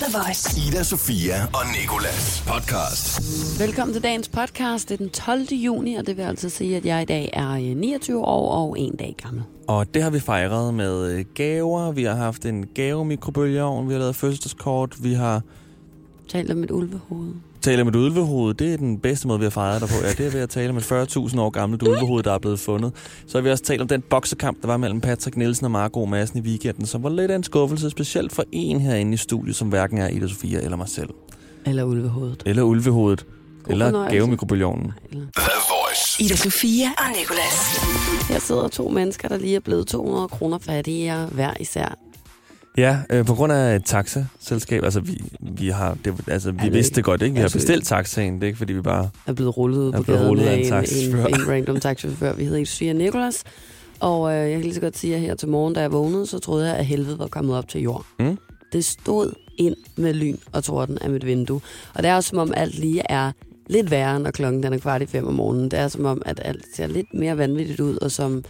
The Voice. Ida, Sofia og Nikolas podcast. Velkommen til dagens podcast. Det er den 12. juni, og det vil altså sige, at jeg i dag er øh, 29 år og en dag gammel. Og det har vi fejret med øh, gaver. Vi har haft en gavemikrobølgeovn. Vi har lavet fødselskort. Vi har Talt om et ulvehoved. Talt om et ulvehoved. Det er den bedste måde, vi har fejret dig på. Ja, det er ved at tale om et 40.000 år gammelt ulvehoved, der er blevet fundet. Så har vi også talt om den boksekamp, der var mellem Patrick Nielsen og Marco Madsen i weekenden, som var lidt af en skuffelse, specielt for en herinde i studiet, som hverken er Ida Sofia eller mig selv. Eller ulvehovedet. Eller ulvehovedet. gavemikrobølgeovnen. Eller- Voice. Ida Sofia og Nikolas. Her sidder to mennesker, der lige er blevet 200 kroner fattigere hver især. Ja, øh, på grund af et taxaselskab. Altså, vi, vi, har, det, altså, vi det vidste det godt, ikke? Vi har altså- bestilt taxaen. Det er ikke, fordi vi bare... Er blevet rullet Er på gaden rullet af en en, en, en random taxachauffør. Vi hedder Sofia og Nikolas. Og øh, jeg kan lige så godt sige, at her til morgen, da jeg vågnede, så troede jeg, at helvede var kommet op til jord. Mm. Det stod ind med lyn og torden af mit vindue. Og det er også som om alt lige er lidt værre, når klokken den er kvart i fem om morgenen. Det er som om, at alt ser lidt mere vanvittigt ud, og som...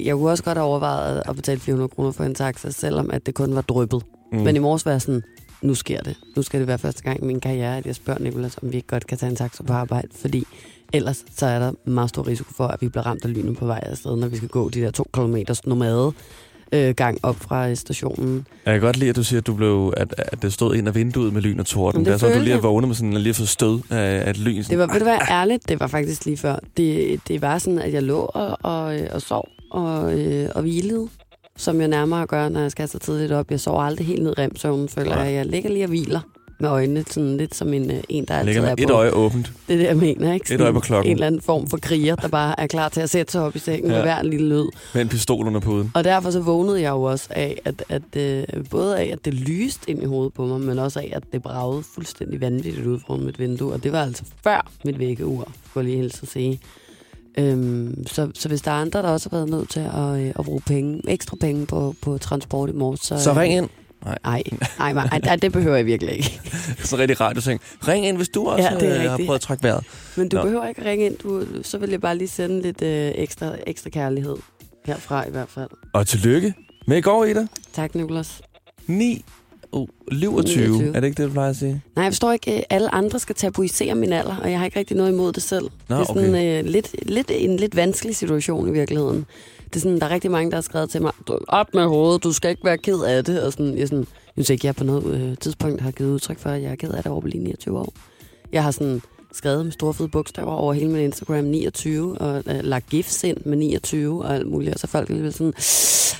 Jeg kunne også godt have overvejet at betale 400 kroner for en taxa, selvom at det kun var drøbet. Mm. Men i morges var jeg sådan, nu sker det. Nu skal det være første gang i min karriere, at jeg spørger Nicolas, om vi ikke godt kan tage en taxa på arbejde. Fordi ellers så er der meget stor risiko for, at vi bliver ramt af lynet på vej afsted, når vi skal gå de der to kilometers nomade øh, gang op fra stationen. Jeg kan godt lide, at du siger, at, du blev, at, at det stod ind af vinduet med lyn og torden. Men Det, det er så, at du lige har vågnet med sådan, lige fået stød af, af lyn. Det var, ved du hvad, ærligt, det var faktisk lige før. Det, det var sådan, at jeg lå og, og, øh, og sov og, øh, og hvilede, som jeg nærmere gør, når jeg skal så tidligt op. Jeg sover aldrig helt ned i remsøvnen, føler jeg. Jeg ligger lige og hviler med øjnene, sådan lidt som en, øh, en der altid er med et på. øje åbent. Det er det, jeg mener, ikke? Et øje på klokken. En eller anden form for kriger, der bare er klar til at sætte sig op i sengen ja. Med hver en lille lyd. Med en pistol under puden. Og derfor så vågnede jeg jo også af, at, at øh, både af, at det lyste ind i hovedet på mig, men også af, at det bragede fuldstændig vanvittigt ud foran mit vindue. Og det var altså før mit vækkeur, skulle jeg lige helst at sige. Øhm, så, så hvis der er andre, der også har været nødt til at, øh, at bruge penge, ekstra penge på, på transport i morges, så... Så ring ind. Nej, nej, nej, nej, det behøver jeg virkelig ikke. Så rigtig radioseng. Ring ind, hvis du også Ja, det øh, har prøvet at trække vejret. Men du Nå. Behøver ikke at ringe ind. Du, så vil jeg bare lige sende lidt øh, ekstra, ekstra kærlighed. Herfra i hvert fald. Og tillykke med i går, Ida. Tak, Nicolas. 9 uh, 27. 29. Er det ikke det, du plejer at sige? Nej, jeg forstår ikke, at alle andre skal tabuisere min alder, og jeg har ikke rigtig noget imod det selv. Nå, det er sådan okay. øh, lidt, lidt, en lidt vanskelig situation i virkeligheden. Det er sådan, der er rigtig mange, der har skrevet til mig, "Du- op med hovedet, du skal ikke være ked af det. Og sådan, jeg, sådan, jeg synes ikke, jeg på noget øh, tidspunkt har givet udtryk for, at jeg er ked af det over på lige 29 år. Jeg har sådan skrevet med store fede bogstaver over hele min Instagram 29, og øh, lagt gifs ind med 29 og alt muligt. Og så folk lige sådan,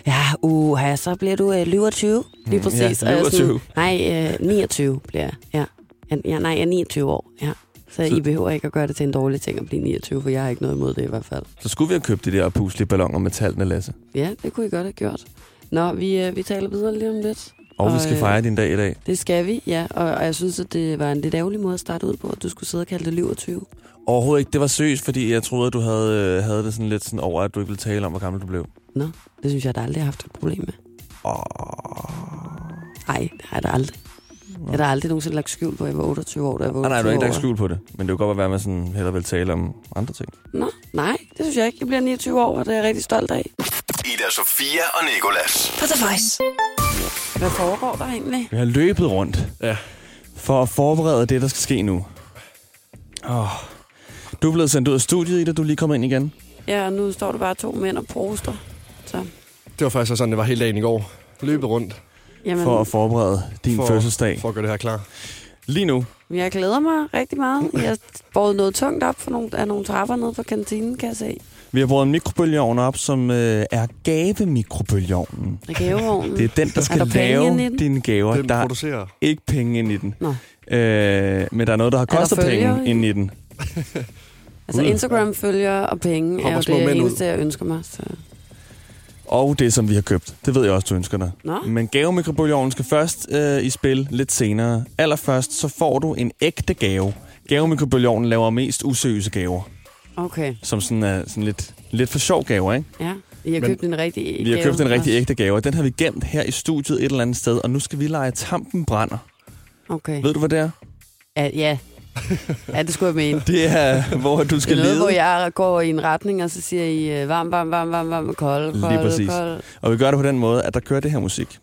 ja, uha, så bliver du øh, 27. Lige Mm, præcis. ja, Og jeg er 27. Nej, øh, 29 bliver jeg. Ja. Jeg- Ja, nej, jeg er 29 år. Ja. Så, Så- I behøver ikke at gøre det til en dårlig ting at blive 29, for jeg har ikke noget imod det i hvert fald. Så skulle vi have købt de der puslige balloner med tallene, Lasse. Ja, det kunne I godt have gjort. Nå, vi, øh, vi taler videre lige om lidt. Og, vi Og, skal øh, fejre din dag i dag. Det skal vi, ja. Og, og jeg synes, at det var en lidt ærgerlig måde at starte ud på, at du skulle sidde og kalde det 27. Overhovedet ikke. Det var seriøst, fordi jeg troede, at du havde, øh, havde det sådan lidt sådan over, at du ikke ville tale om, hvor gammel du blev. Nå, det synes jeg, der aldrig har haft et problem med. Åh. Nej, det har jeg da aldrig. Jeg har da aldrig nogensinde lagt skjul på, at jeg var 28 år, da jeg var Ah, nej, du har 28 ikke lagt skjul på det. Men det kunne godt være, at man sådan hellere vil tale om andre ting. Nå, nej, det synes jeg ikke. Jeg bliver 29 år, og det er jeg rigtig stolt af. Ida, Sofia og Nikolas. På The Voice. Hvad foregår der egentlig? Vi har løbet rundt Ja. for at forberede det, der skal ske nu. Oh. Du er blevet sendt ud af studiet, Ida. Du er lige kommet ind igen. Ja, og nu står der bare to mænd og poster. Så, Det var faktisk sådan, det var hele dagen i går. Løbet rundt jamen, For at forberede din for, fødselsdag. for at gøre det her klar. Lige nu. jeg glæder mig rigtig meget. Jeg har båret noget tungt op for nogle, af nogle trapper nede fra kantinen, kan jeg se. Vi har brugt en mikrobølgeovn op, som øh, er gavemikrobølgeovnen. Af gavevognen. Det er den, der skal der lave dine gaver. Den der er producerer. ikke penge ind i den. Nå. Øh, men der er noget, der har kostet penge ind i den. Altså. Instagram følger og penge er jo det ud. eneste, jeg ønsker mig. Så. Og det, som vi har købt. Det ved jeg også, du ønsker dig. Nå, Men gavemikrobølgeovnen skal først øh, i spil lidt senere. Allerførst så får du en ægte gave. Gavemikrobølgeovnen laver mest useriøse gaver. okay. Som sådan er sådan lidt, lidt for sjov gaver, ikke? Ja, I har Men købt en rigtig Vi har gave købt en rigtig ægte gave, og den har vi gemt her i studiet et eller andet sted. Og nu skal vi lege Tampen brænder. Okay. Ved du, hvad det er? Ja, ja. Ja, det skulle jeg mene. Det er, hvor du Det skal er noget, lede. hvor jeg går i en retning, og så siger I øh, varm, varm, varm, varm, varm, kold, kold, Lige præcis. kold. Og vi gør det på den måde, at der kører det her musik.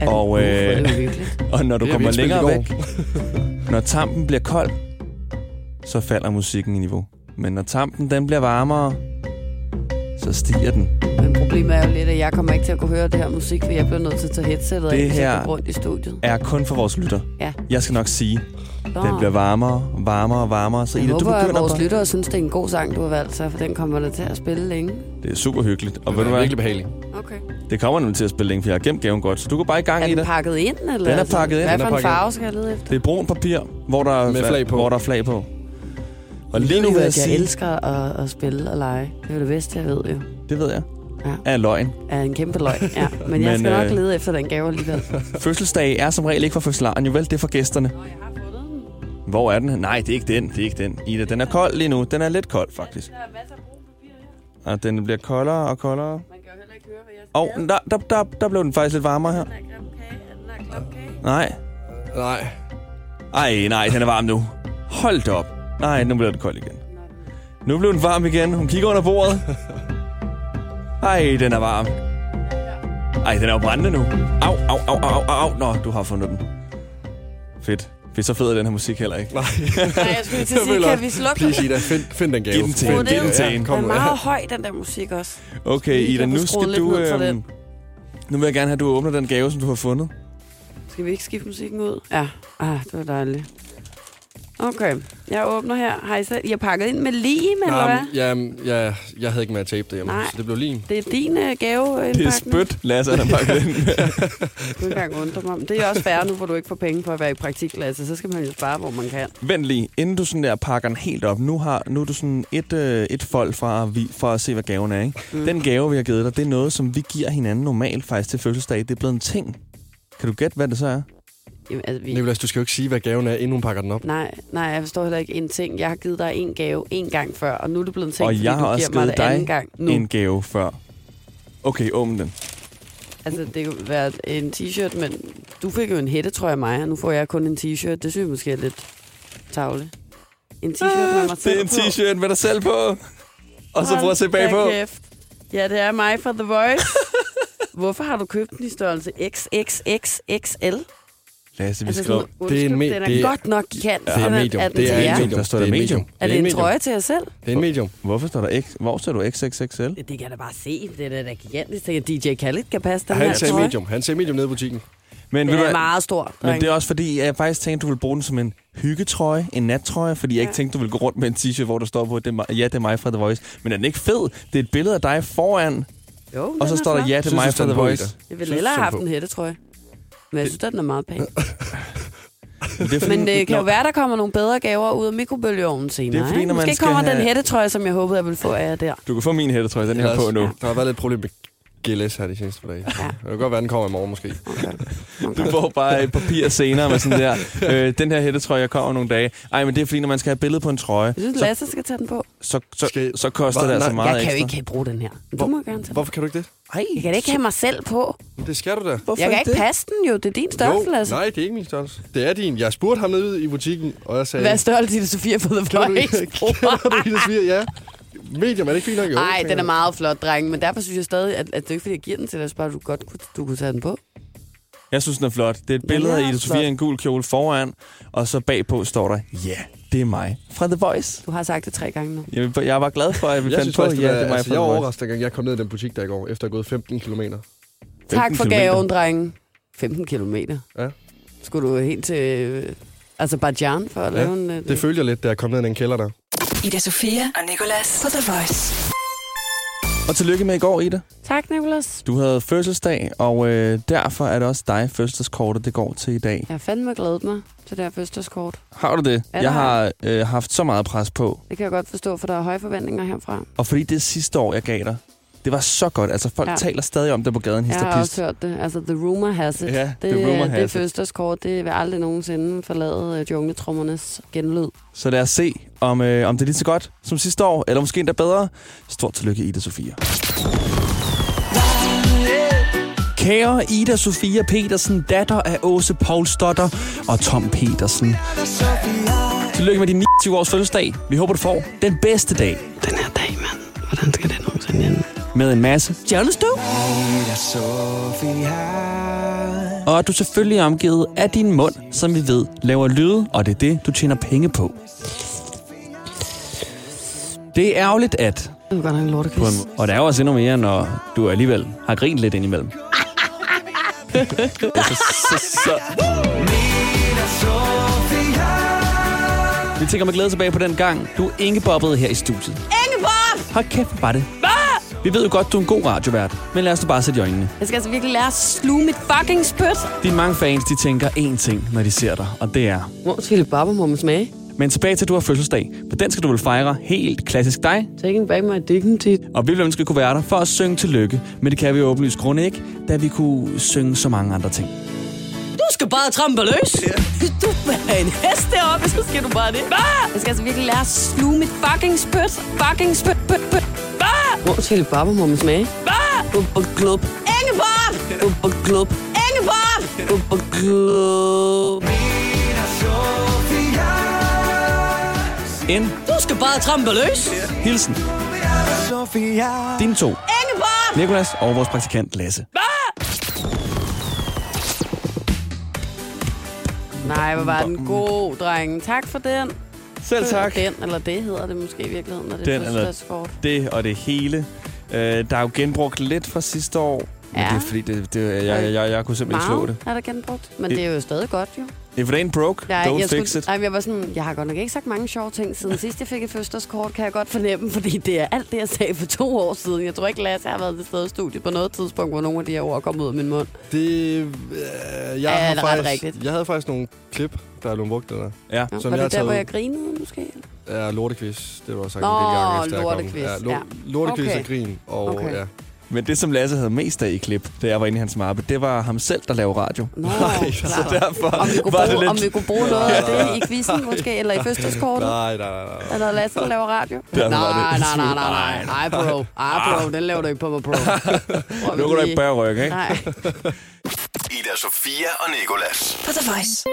Er Og, uh, er øh, det. Og når du Det kommer længere væk, når tampen bliver kold, så falder musikken i niveau. Men når tampen den bliver varmere, så stiger den. Men problemet er jo lidt, at jeg kommer ikke til at kunne høre det her musik, for jeg bliver nødt til at tage headsetet af, Det hvis jeg her- går rundt i studiet. Er kun for vores lytter. Ja. Jeg skal nok sige. Den bliver varmere, varmere, varmere. Så jeg Ida, du håber, at begynder vores på. lyttere synes, det er en god sang, du har valgt, så for den kommer der til at spille længe. Det er super hyggeligt. Og Og du hvad? virkelig behagelig. Okay. Det kommer nemlig til at spille længe, for jeg har gemt gaven godt. Så du går bare i gang Er i den det. pakket ind, eller? Den er pakket ind. Hvad er for en farve skal jeg lede efter? Det er brun papir, hvor der, er Med flag på. hvor der er flag på. Og lige Jeg nu vil jeg at jeg sige, elsker at, at spille og lege. Det er det bedste, jeg ved jo. det ved jeg, Ja. er løgn. Er en kæmpe løg, ja. Men jeg Men, skal nok øh, lede efter den gave alligevel. Fødselsdag er som regel ikke for fødselaren, jo vel, det er for gæsterne. Hvor er den? Nej, det er ikke den. Det er ikke den. Ida, den er kold lige nu. Den er lidt kold, faktisk. Og den bliver koldere og koldere. Man kan jo heller ikke høre, hvad jeg Og der, der, der, der blev den faktisk lidt varmere her. Nej. Nej. Ej, nej, den er varm nu. Hold da op. Nej, nu bliver det kold igen. Nu blev den varm igen. Hun kigger under bordet. Ej, den er varm. Ej, den er jo brændende nu. Au, au, au, au, au, au. Nå, du har fundet den. Fedt. Fedt, så fed er den her musik heller ikke. Nej. Nej, jeg skulle til at sige, kan vi slukke Please, Ida, find, find den gave. Giv den til hende, giv den til hende. Den Kom er meget høj, den der musik også. Okay, Ida, nu skal du... for Øhm, den. nu vil jeg gerne have, at du åbner den gave, som du har fundet. Skal vi ikke skifte musikken ud? Ja. Ah, det var dejligt. Okay, jeg åbner her. Har I, selv, I har pakket ind med lim, eller hvad? Jamen, ja, jeg havde ikke med at tape det hjemme, Nej. så det blev lim. Det er din uh, gave Det er spyt, Lasse, han har pakket ind. Du kan engang undre mig. om. Det er også fair nu, hvor du ikke får penge for at være i praktikklasse. Så skal man jo spare, hvor man kan. Vent lige, inden du sådan der pakker den helt op. Nu, har, nu er du sådan et, øh, et fold fra, vi, fra at se, hvad gaven er. Ikke? Mm. Den gave, vi har givet dig, det er noget, som vi giver hinanden normalt faktisk til fødselsdag. Det er blevet en ting. Kan du gætte, hvad det så er? Jamen, altså, vi... Nicolas, du skal jo ikke sige, hvad gaven er, inden hun pakker den op. Nej, nej, jeg forstår heller ikke en ting. Jeg har givet dig en gave en gang før, og nu er det blevet en ting, Og fordi jeg du har også giver mig givet det anden gang nu. En gave før. Okay, åbn den. Altså, det kunne være en t-shirt, men du fik jo en hætte, tror jeg, mig, og nu får jeg kun en t-shirt. Det synes jeg måske er lidt tavle. En t-shirt med mig Det selv er en t-shirt med dig selv på. Og så prøv at se bagpå. kæft. Ja, det er mig fra The Voice. Hvorfor har du købt den i størrelse XXXXL? Lasse, vi Altså skriver... sådan, Det er en me- den er det er- godt nok gigant. Det er medium. Det er en medium. Der står der Det er en medium. Er det en medium. trøje til jer selv? Det er en medium. Hvorfor står der X? Hvor står du XXXL? Det kan jeg da bare se. Det er da gigantisk. Tænker, DJ Khaled kan passe den Han her sagde trøje. medium. Han sagde medium nede i butikken. Men, Den du er meget stor. Men dreng. det er også fordi, jeg faktisk tænkte, du ville bruge den som en hyggetrøje, en nattrøje, fordi jeg ikke Ja. tænkte, du ville gå rundt med en t-shirt, hvor der står på, det er ja, det er mig fra The Voice. Men er den ikke fed? Det er et billede af dig foran, Jo, og så står der, ja, det er mig fra The Voice. Jeg ville hellere have haft en hættetrøje. Men jeg synes, den er meget pæn. Det fordi, Men det kan jo være, der kommer nogle bedre gaver ud af mikrobølgeovnen senere. Det er fordi, når man Måske skal kommer have- den hættetrøje, som jeg håbede, jeg ville få af jer der. Du kan få min hættetrøje, den her på nu. Der har været lidt problem med GLS her de seneste par dage. Ja. Det kan godt være, den kommer i morgen måske. Okay. Du får bare et papir senere med sådan der. Øh, den her hættetrøje, jeg kommer om nogle dage. Ej, men det er fordi, når man skal have billede på en trøje, Jeg synes, så, Lasse skal tage den på. så, så, Skal- så koster Hvad? det altså Nej, meget Jeg kan jo ikke bruge den her. Du Hvor- må gerne tage den. Hvorfor kan du ikke det? Ej, Jeg kan da ikke have mig selv på. Det skal du da. Hvorfor Jeg kan ikke det? passe den jo. Det er din størrelse, Lasse. nej, det er ikke min størrelse. Det er din. Jeg spurgte ham nede i butikken, og jeg sagde... Hvad er størrelse i det, Sofia for The du, Voice? kan du Ida Svier? Ja. Medium, er det ikke fint nok? Nej, den er meget flot, dreng. Men derfor synes jeg stadig, at, at det er ikke, fordi jeg giver den til dig. Bare du godt kunne, du kunne tage den på. Jeg synes, den er flot. Det er et billede er af Ida. Sofia i en gul kjole foran, og så bagpå står der, ja, det er mig fra The Voice. Du har sagt det tre gange nu. Jeg, jeg var glad for, at vi Jeg fandt synes på, faktisk, ja, det det er mig altså, fra jeg var overrasket, dengang jeg kom ned i den butik der i går, efter at have gået 15 km. Tak 15 for kilometer. gaven, drenge. 15 kilometer. Ja. Skulle du helt til øh, Azerbaijan for at Ja, lave en... øh, Det følte jeg lidt, da jeg kom ned i den kælder der. Ida Sofia og Nicolas på The Voice. Og tillykke med i går, Ida. Tak, Nicolas. Du havde fødselsdag, og øh, derfor er det også dig, fødselsdagskortet, det går til i dag. Jeg har fandme glædet mig til det her fødselskort. Har du det? Ja, jeg har øh, haft så meget pres på, Det kan jeg godt forstå, for der er høje forventninger herfra. og fordi det sidste år, jeg gav dig, det var så godt. Altså, folk Ja. taler stadig om det på gaden, Jeg har histerpist. også hørt det. Altså, the rumor has it. Ja, det, the rumor det has it. fødselskort, det vil aldrig nogensinde forlade øh, jungletrommernes genlyd. Så lad os se, om, øh, om det er lige så godt som sidste år, eller måske endda bedre. Stort tillykke, Ida Sofia. Kære Ida Sofia Petersen, datter af Åse Poulsdotter og Tom Petersen. Tillykke med din 29 års fødselsdag. Vi håber, du får den bedste dag Den her dag, mand. Hvordan skal det nogensinde ende? Med en masse Jonas Du. og at du selvfølgelig er omgivet af din mund, som vi ved laver lyde, og det er det, du tjener penge på. Det er ærgerligt, at... Det var godt nok en lortekvist. Og det er jo også endnu mere, når du alligevel har grint lidt indimellem. Vi tænker med glæde tilbage på den gang, du ingebobbede her i studiet. Ingebob! Hold kæft, var det. Vi ved jo godt, du er en god radiovært, men lad os nu bare sætte i øjnene. Jeg skal altså virkelig lære at sluge mit fucking spyt. Dine mange fans, de tænker én ting, når de ser dig, og det er... Hvor Philip Barber må man smage? Men tilbage til, at du har fødselsdag, for den skal du vel fejre helt klassisk dig. Taking back my dignity. Og vi ville ønske, at kunne være der for at synge tillykke, men det kan vi jo åbenlyst grunde ikke, da vi kunne synge så mange andre ting. Du skal bare trampe løs. Ja. Du have en hest deroppe, så skal du bare det. Ah! Jeg skal altså virkelig lære at sluge mit fucking spyt. Fucking spyt, spyt, spyt. Hvor Philip Barber må man smage? Glub. Ingeborg! Glub. Ingeborg! Glub. En Du skal bare trampe løs. hilsen. Dine to. Ingeborg! Nikolas og vores praktikant Lasse. Nej, hvor var den god, dreng. Tak for den. Selv tak. Den, eller det hedder det måske i virkeligheden, når det Den er eller- fødselsdagskort. Det og det hele. Øh, der er jo genbrugt lidt fra sidste år. Men Ja. det er fordi, det, det, jeg, jeg, jeg, jeg kunne simpelthen ikke slå det. er der genbrugt. Men Det- det er jo stadig godt, jo. If it ain't broke, Nej, don't jeg, fix skulle, it. nej, jeg var sådan, jeg har godt nok ikke sagt mange sjove ting siden sidst jeg fik et fødselskort, kan jeg godt fornemme, fordi det er alt det, jeg sagde for to år siden. Jeg tror ikke, Lasse har været til stede i studiet på noget tidspunkt, hvor nogle af de her ord er kommet ud af min mund. Det, øh, jeg, har er ret faktisk, rigtigt. jeg havde faktisk nogle klip, der er blevet brugt, der. Ja. Som var jeg har det der, hvor jeg grinede, måske? Ja, lortekvist. Det var sagt Nå, en del gange efter, jeg kom. lortekvist, Ja, lo- ja. lortekvist Okay. og grin. Og, Okay. ja. Men det, som Lasse havde mest af i klip, da jeg var inde i hans mappe, det var ham selv, der lavede radio. Nå, Nej. Så derfor om vi, kunne var det bruge, lidt... om vi kunne bruge noget af det i quizzen, måske, eller i fødselsdagskortet? Nej, nej, nej. nej. Eller Lasse, der laver radio? Nej, det nej, nej, nej, nej, nej, bro. Ej, bro, den laver du ikke på mig, bro. Nu kan du ikke bære ryg, ikke? Nej. Ida Sofia og Nikolas. På The Voice.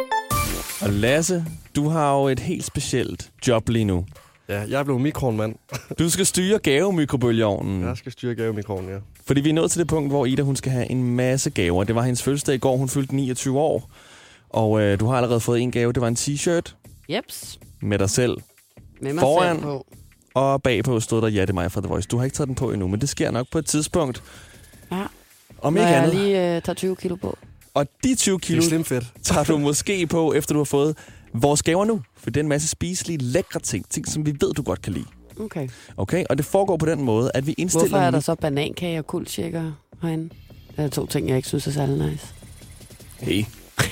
Og Lasse, du har jo et helt specielt job lige nu. Ja, jeg er blevet mikronmand. Du skal styre gavemikrobølgeovnen. Jeg skal styre gavemikronen, ja. Fordi vi er nået til det punkt, hvor Ida hun skal have en masse gaver. Det var hendes fødselsdag i går. Hun fyldte 29 år. Og øh, du har allerede fået en gave. Det var en t-shirt Jeps. med dig selv. Med mig Foran. selv på. Og bagpå stod der, ja, det er mig fra The Voice. Du har ikke taget den på endnu, men det sker nok på et tidspunkt. Ja. Om Når ikke jeg andet. lige øh, tager 20 kilo på. Og de 20 Det kilo er tager du måske på, efter du har fået vores gaver nu. For det er en masse spiselige, lækre ting. Ting, som vi ved, du godt kan lide. Okay. Okay? Og det foregår på den måde, at vi indstiller... Hvorfor er der så banankage og kuldshaker herinde? Det er to ting, jeg ikke synes er særlig nice. Hey.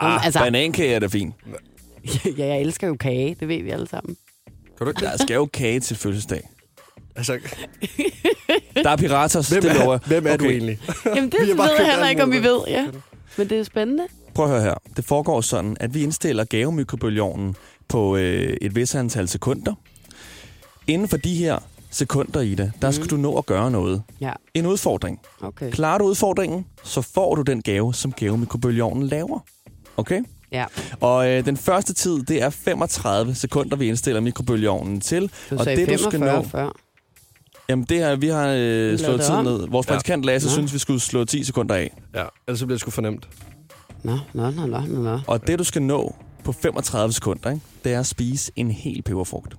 Ah, altså- altså... banankage er da fint. ja, jeg elsker jo kage. Det ved vi alle sammen. Kan du ikke Der skal jo kage til fødselsdag. Altså, Der er piratas, hvem det lover er, hvem er du Okay. egentlig? Jamen, det ved jeg heller ikke, om vi ved. Ja. Men det er spændende. Prøv at høre her. Det foregår sådan, at vi indstiller gavemikrobølgeovnen på øh, et vis antal sekunder. Inden for de her sekunder, Ida, der skal du nå at gøre noget. Ja, En udfordring. okay. Klarer du udfordringen, så får du den gave, som gavemikrobølgeovnen laver. Okay? Ja. Og øh, den første tid, det er 35 sekunder, vi indstiller mikrobølgeovnen til. Du og sagde det, 45 du skal nå, før. Jamen, det her, vi har øh, slået det tiden ned. Vores Ja. praktikant Lasse Nå. synes, vi skulle slå 10 sekunder af. Ja, ellers så bliver det sgu for nemt. Nå, nå, nå, nå, nå. Og det, du skal nå på 35 sekunder, ikke, det er at spise en hel peberfrugt.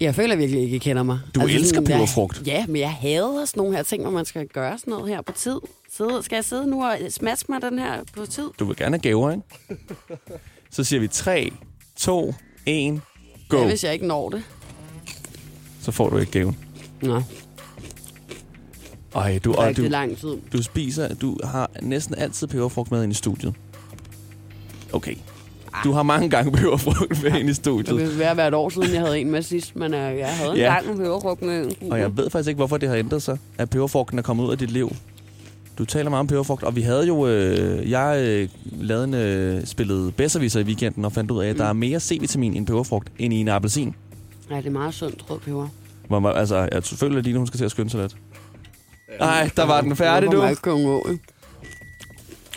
Jeg føler virkelig ikke, I kender mig. Du elsker sådan, jeg- peberfrugt. Ja, men jeg hader sådan nogle her ting, hvor man skal gøre sådan noget her på tid. Sidde, skal jeg sidde nu og smaske mig den her på tid? Du vil gerne have gaver, ikke? Så siger vi 3, 2, 1, go. Ja, hvis jeg ikke når det. Så får du ikke gaven. Nå, Ej, du, og du, lang tid. du spiser, du har næsten altid peberfrugt med ind i studiet. Okay. Du har mange gange peberfrugt med ind i Det studiet. vil være hvert år siden, jeg havde en med sidst, men uh, jeg havde en Ja. gang med peberfrugt med. Og jeg ved faktisk ikke, hvorfor det har ændret sig, at peberfrugten er kommet ud af dit liv. Du taler meget om peberfrugt, og vi havde jo... Øh, jeg øh, lavede en, øh, spillet bedserviser i weekenden og fandt ud af, at der er mere C-vitamin i en peberfrugt end i en appelsin. Ja, det er meget sundt rød peber. Hvor man, altså, jeg føler, at Line, hun skal til at skynde sig lidt. Nej, der var den færdig, du. jeg?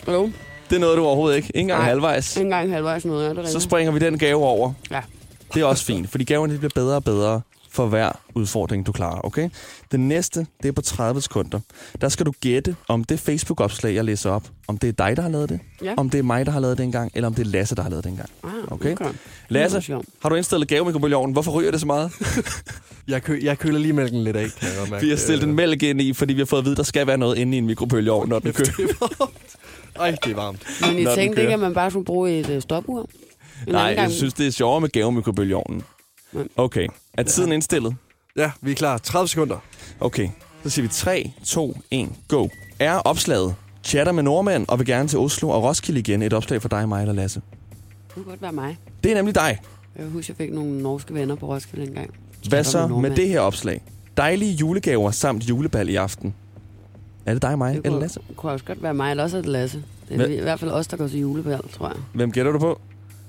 Jo, Det er noget, du overhovedet ikke. Ikke engang Nej. halvvejs. ikke engang halvvejs noget, er det Så rigtigt? springer vi den gave over. Ja. Det er også fint, fordi gaverne de bliver bedre og bedre for hver udfordring, du klarer, okay? Den næste, det er på 30 sekunder. Der skal du gætte, om det Facebook-opslag, jeg læser op, om det er dig, der har lavet det, Ja. om det er mig, der har lavet det engang, eller om det er Lasse, der har lavet det engang. Ah, Okay. okay. Lasse, har du indstillet gavemikrobølgeovnen? Hvorfor ryger det så meget? Jeg, kø, jeg køler lige mælken lidt af, kan jeg mærke. Vi har stillet en mælk ind i, fordi vi har fået at vide, at der skal være noget inde i en mikrobølgeovn, når den kører. Ej, det er varmt. Men den tænkte ikke, at man bare skulle bruge et øh, stopur? En Nej, gang. jeg synes, det er sjovere med gavemikrobølgeovnen. Okay. Er tiden indstillet? Ja, vi er klar. 30 sekunder. Okay. Så siger vi 3, 2, 1, go. Er opslaget chatter med nordmænd og vil gerne til Oslo og Roskilde igen. Et opslag for dig, mig eller Lasse. Det kunne godt være mig. Det er nemlig dig. Jeg husker, jeg fik nogle norske venner på Roskilde engang. Hvad så med nordmænd. det her opslag? Dejlige julegaver samt julebal i aften. Er det dig, mig Det eller Lasse? kunne også godt være mig, eller også er det Lasse. Det er Hvad? i hvert fald os, der går til julebal, tror jeg. Hvem gætter du på?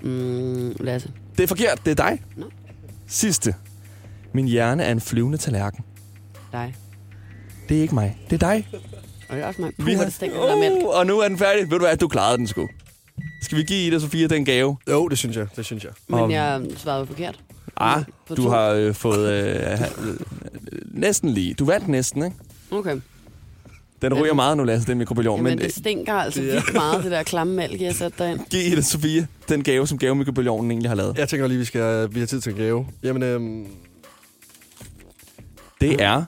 Mm, Lasse. Det er forkert. Det er dig. Nå. Sidste. Min hjerne er en flyvende tallerken. Dig. Det er ikke mig. Det er dig. Og det er også mig. Vi har... Uh, og nu er den færdig. Ved du hvad, du klarede den sgu. Skal vi give Ida Sofia den gave? Jo, det synes jeg. Det synes jeg. Men Og- jeg svarede forkert. Ah, du har øh, fået øh, næsten lige. Du vandt næsten, ikke? Okay. Den ryger meget nu, Lasse, den mikrobølgeovn. Jamen, Men det øh, stinker altså det er- vildt meget, det der klamme mælk, jeg satte derind. giv Ida Sofia den gave, som gavemikrobølgeovnen egentlig har lavet. Jeg tænker lige, vi skal vi har tid til en gave. Jamen, øhm, Det er...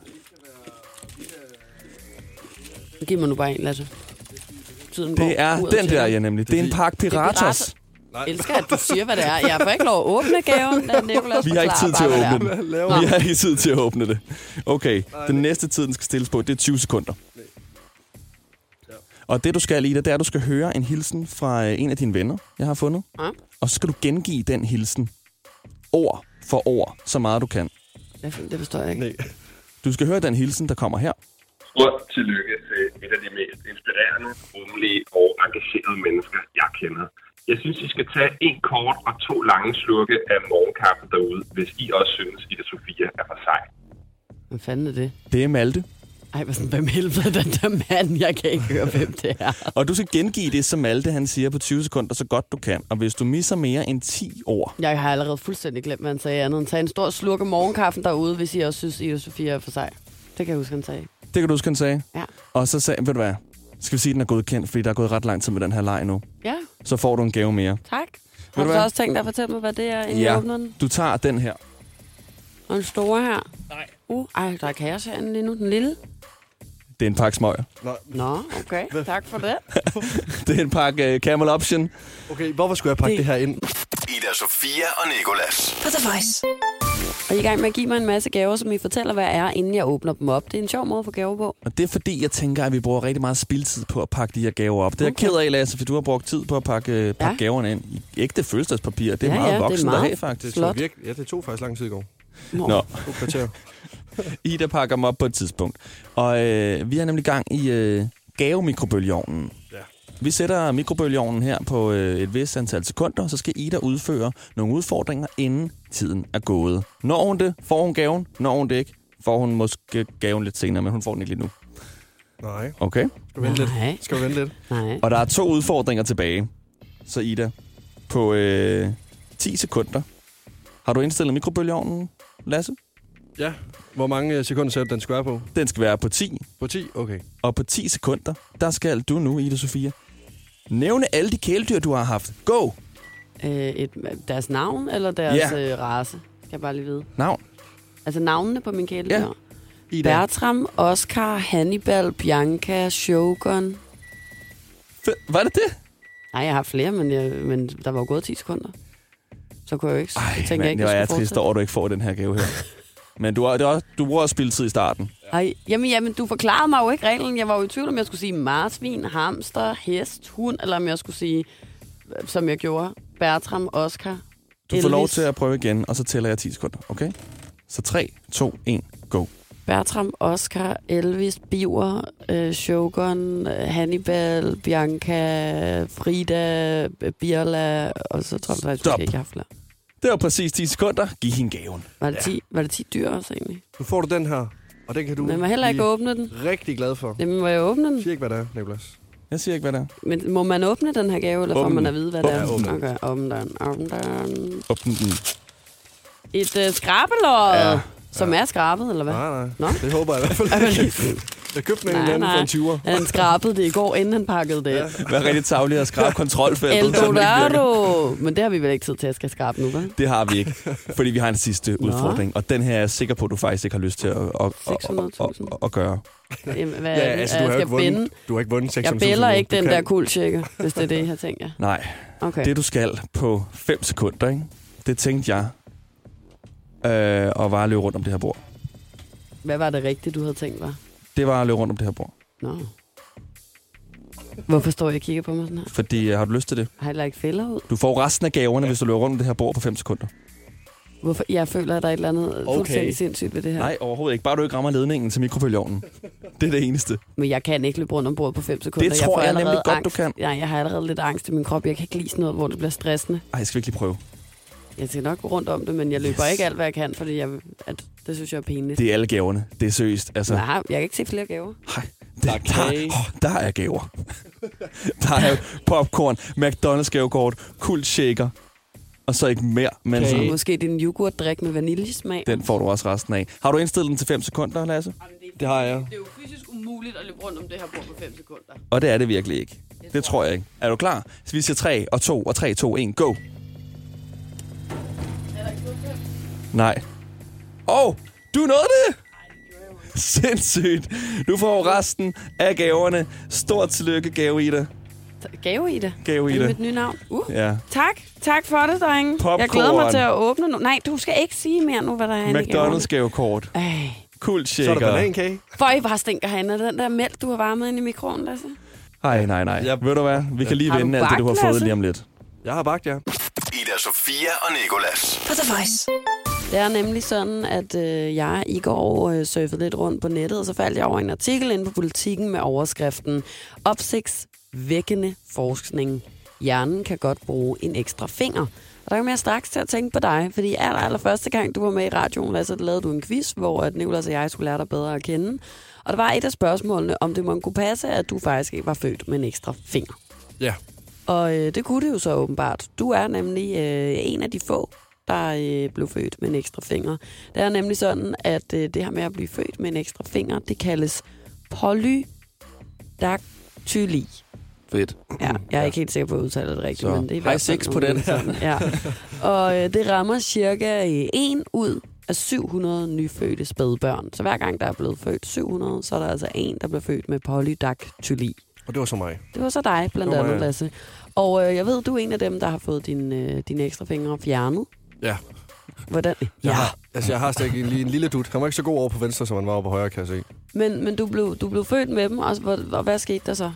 Giv mig nu bare en, Lasse. Tiden Det er den der, ja nemlig. Det er en pakke Piratos. Piratos. Jeg elsker, at du siger, hvad det er. Jeg får ikke lov at åbne gaven, da Nicolas Vi har ikke tid til at åbne det Vi har ikke tid til at åbne det. Okay, den næste tid, den skal stilles på, det er 20 sekunder. Og det, du skal, Ida, det er, at du skal høre en hilsen fra øh, en af dine venner, jeg har fundet. Ja. Og så skal du gengive den hilsen ord for ord, så meget du kan. er. Det forstår jeg ikke. Nej. Du skal høre den hilsen, der kommer her. Stort tillykke til et af de mest inspirerende, rummelige og engagerede mennesker, jeg kender. Jeg synes, I skal tage en kort og to lange slurke af morgenkaffen derude, hvis I også synes, Ida Sofia er for sej. Hvad fanden er det? Det er Malte. Ej, hvad sådan, hvem helvede er den der mand? Jeg kan ikke høre, hvem det er. Og du skal gengive det, som Malte han siger på 20 sekunder, så godt du kan. Og hvis du misser mere end 10 ord, Jeg har allerede fuldstændig glemt, hvad han sagde andet. Han sagde en stor slurk af morgenkaffen derude, hvis I også synes, Ida Sofia er for sig. Det kan jeg huske, han sagde. det kan du huske, han sagde. Ja. Og så sagde, ved du hvad, skal vi sige, at den er godkendt, fordi der er gået ret lang tid med den her leg nu. Ja, Så får du en gave mere. tak. du Har du så hvad? også tænkt dig at fortælle mig, hvad det er, inden Ja. jeg åbner den? Du tager den her. Og den store her? Nej. Uh, ej, der er kaos herinde lige nu. Den lille? Det er en pakke smøger. Nå, Nå, okay. Tak for det. Det er en pakke uh, Camel Option. okay, hvorfor skulle jeg pakke det, Det- det her ind? Ida Sofia og Nikolas. På The Voice. Og I er i gang med at give mig en masse gaver, som I fortæller, hvad er, inden jeg åbner dem op. Det er en sjov måde at få gaver på. Og det er fordi, jeg tænker, at vi bruger rigtig meget spildtid på at pakke de her gaver op. Det er jeg Okay. ked af, Lasse, for du har brugt tid på at pakke, øh, pakke Ja. ja. gaverne ind. i Ægte fødselsdagspapir. Det er Ja, meget ja, det er voksen meget at have, faktisk. Det tog, Flot. virke, ja, det tog faktisk lang tid i går. Nå. Nå. Ida pakker dem op på et tidspunkt. Og øh, vi har nemlig gang i øh, gavemikrobølgeovnen. Ja. Vi sætter mikrobølgeovnen her på øh, et vist antal sekunder, og så skal Ida udføre nogle udfordringer, inden tiden er gået. Når hun det, får hun gaven. Når hun det ikke, får hun måske gaven lidt senere, men hun får den ikke lige nu. Nej, Okay? skal vi vente lidt? Nej, Skal vi vente lidt? nej. Og der er to udfordringer tilbage. Så Ida, på øh, 10 sekunder. Har du indstillet mikrobølgeovnen, Lasse? Ja. Hvor mange øh, sekunder sætter den skal være på? Den skal være på 10. På 10? Okay. Og på 10 sekunder, der skal du nu, Ida Sofia, nævne alle de kæledyr, du har haft. Go! Øh, et, deres navn eller deres Ja. øh, race? Skal jeg bare lige vide. Navn. Altså navnene på min kæledyr. Ja. Ida. Bertram, Oscar, Hannibal, Bianca, Shogun. F- var det det? Nej, jeg har flere, men, jeg, men der var jo gået 10 sekunder. Så kunne jeg jo ikke... Ej, jeg tænkte, mand, jeg ikke, jeg jeg skulle trist over, at du ikke får den her gave her. Men du, har, det også, du bruger også spildtid i starten. Ej, jamen, jamen, du forklarede mig jo ikke reglen. Jeg var jo i tvivl, om jeg skulle sige marsvin, hamster, hest, hund, eller om jeg skulle sige, øh, som jeg gjorde, Bertram, Oscar, Du får lov Elvis. til at prøve igen, og så tæller jeg 10 sekunder, okay? Så 3, 2, 1, go. Bertram, Oscar, Elvis, Biver, øh, Shogun, øh, Hannibal, Bianca, Frida, Birla, og så tror jeg faktisk, Stop. jeg ikke, har flere. Det var præcis 10 sekunder. Giv hende gaven. Var det, 10, var det 10 dyr også egentlig? Nu får du den her, og den kan du Men må heller ikke åbne den. rigtig glad for. Jamen, må jeg åbne den? Sig ikke, hvad det er, Niklas. Jeg siger ikke, hvad det er. Men må man åbne den her gave, eller får Åbn man at vide, hvad det er? Åbn den. Okay, åbne den, åbne den. Åbn den. Et øh, skrabelod. Ja. Som er skrabet, eller hvad? Nej, nej. Nå? Det håber jeg i hvert fald. Jeg købte den en anden for en 20'er. Han skrabede det i går, inden han pakkede det. Ja. Vær rigtig tavlig at skrabe kontrolfeltet. virker. Eldorado! Men det har vi vel ikke tid til at skal skrabe nu, vel? Det har vi ikke, fordi vi har en sidste udfordring. Og den her er jeg sikker på, at du faktisk ikke har lyst til at, at, at, at, gøre. Jamen, hvad Ja, er det? altså, du har ikke vundet, binde. du har ikke vundet 600.000. Jeg bæller ikke den kan- der kuldsjekke, hvis det er det, jeg tænker. Nej, Okay. det du skal på 5 sekunder, ikke? det tænkte jeg, øh, og var at løbe rundt om det her bord. Hvad var det rigtige, du havde tænkt, var? Det var at løbe rundt om det her bord. Nå. Hvorfor står jeg og kigger på mig sådan her? Fordi, øh, har du lyst til det? Har jeg lagt fælder ud? Du får resten af gaverne, hvis du løber rundt om det her bord på 5 sekunder. Hvorfor? Jeg føler, at der er et eller andet okay. fuldstændig sindssygt ved det her. Nej, overhovedet ikke. Bare du ikke rammer ledningen til mikrobølgeovnen. Det er det eneste. Men jeg kan ikke løbe rundt om bordet på 5 sekunder. Det tror jeg allerede nemlig godt, du angst. kan. Ja, jeg har allerede lidt angst i min krop. Jeg kan ikke lide sådan noget, hvor det bliver stressende. Ej, skal vi ikke lige prøve? Jeg skal nok gå rundt om det, men jeg løber Yes. ikke alt, hvad jeg kan, fordi jeg, at, det synes jeg er pinligt. Det er alle gaverne. Det er seriøst. Altså, Nej, jeg kan ikke se flere gaver. Hej. Det, der, der, oh, der er gaver. der er popcorn, McDonald's gavekort, kult shaker, og så ikke mere. Men Og sådan, måske din yoghurtdrik med vaniljesmag. den får du også resten af. Har du indstillet den til 5 sekunder, Lasse? Det har jeg. Det er jo fysisk umuligt at løbe rundt om det her bord på 5 sekunder. Og det er det virkelig ikke. Det tror jeg ikke. Er du klar? Så vi siger 3 og 2 og 3, 2, 1, go! Nej. Åh, oh, du nåede det! Sindssygt. Du får resten af gaverne. Stort tillykke, gave Ida. Gave i det. Gave Er det Ida. mit nye navn? Uh. Ja. Tak. Tak for det, drenge. Popcorn. Jeg glæder mig til at åbne nu. Nej, du skal ikke sige mere nu, hvad der er i. McDonald's gavekort. Ej. Kult Så er der shaker. banankage. Føj, hvor stinker han af den der mælk, du har varmet ind i mikroen, Lasse. Nej, nej, nej. Jeg- Ved du hvad? Vi kan lige vende alt det, du har fået Lasse? lige om lidt. Jeg har bagt, ja. Ida Sofia og Nikolas. På The Voice. Det er nemlig sådan, at øh, jeg i går øh, surfede lidt rundt på nettet, og så faldt jeg over en artikel inde på politikken med overskriften Opsigtsvækkende forskning. Hjernen kan godt bruge en ekstra finger. Og der kom jeg straks til at tænke på dig, fordi aller, aller første gang, du var med i radioen, Lasse, der lavede du en quiz, hvor at Nicolas og jeg skulle lære dig bedre at kende. Og der var et af spørgsmålene, om det må kunne passe, at du faktisk ikke var født med en ekstra finger. Ja. Og øh, det kunne det jo så åbenbart. Du er nemlig øh, en af de få, der øh, blev født med en ekstra finger. Det er nemlig sådan, at øh, det her med at blive født med en ekstra finger, det kaldes polydactyli. Fedt. Ja, jeg er ikke helt sikker på, at jeg udtaler det rigtigt, Så, men det er i hvert fald seks på den sådan. Ja. Og øh, det rammer cirka øh, en ud af 700 nyfødte spædbørn. Så hver gang der er blevet født 700, så er der altså en, der bliver født med polydactyli. Og det var så mig. Det var så dig, blandt andet. Lasse. Og øh, jeg ved, du er en af dem, der har fået din, øh, dine ekstra fingre fjernet. Ja. Hvordan? Jeg har, altså, jeg har stadig en, lige en lille dut. Han var ikke så god over på venstre, som han var over på højre, kan jeg se. Men, men du, blev, du blev født med dem, og, og, og hvad skete der så?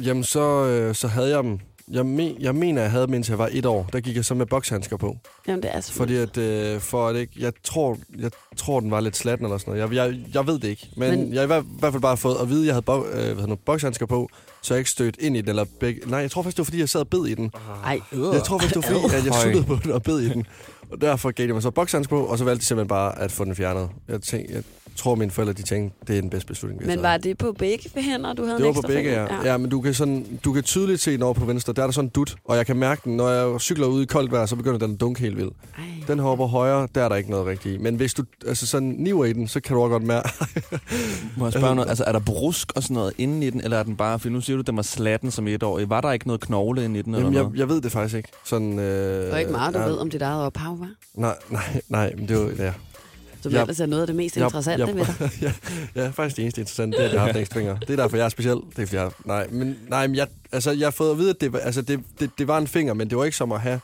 Jamen, så, øh, så havde jeg dem. Jeg, me, jeg mener, jeg havde dem, indtil jeg var et år. Der gik jeg så med bokshandsker på. Jamen, det er så Fordi at, øh, for at ikke, jeg tror, jeg tror, den var lidt slatten eller sådan noget. Jeg, jeg, jeg ved det ikke. Men, Men- men jeg har i hvert, hvert fald bare fået at vide, at jeg havde bo, øh, hvad bokshandsker på, så jeg ikke stødt ind i den. Eller begge. Nej, jeg tror faktisk, det var, fordi jeg sad og bed i den. Ej, Jeg tror faktisk, det var fordi, at jeg suttede på den og bed i den. Og derfor gav de mig så bokshandsker på, og så valgte de simpelthen bare at få den fjernet. Jeg, tænkte, jeg tror, mine forældre de tænkte, det er den bedste beslutning, vi har men var det på begge hænder, du havde Det var på begge, finger? ja. ja. men du kan, sådan, du kan tydeligt se den over på venstre. Der er der sådan en dut, og jeg kan mærke den. Når jeg cykler ud i koldt vejr, så begynder den at dunke helt vildt. Ej. Den hopper højre, der er der ikke noget rigtigt i. Men hvis du altså sådan niver i den, så kan du også godt mærke... Må jeg spørge noget? Altså, er der brusk og sådan noget inde i den, eller er den bare... For nu siger du, at den var slatten som et år. Var der ikke noget knogle inde i den, eller Jamen, jeg, noget? jeg ved det faktisk ikke. Sådan, øh, Det var ikke meget, du ja, ved om dit eget ophav, var? Nej, nej, nej, men det var... Ja. Som Jeg- ellers er noget af det mest Jeg- interessante jeg- ved dig. ja, ja, faktisk det eneste interessante, det er, at jeg har haft en ekstra finger. Det er derfor, jeg er speciel. Det er, fordi jeg har, nej, men, nej, men jeg, altså, jeg har fået at vide, at det, var- altså, det, det, det, var en finger, men det var ikke som at have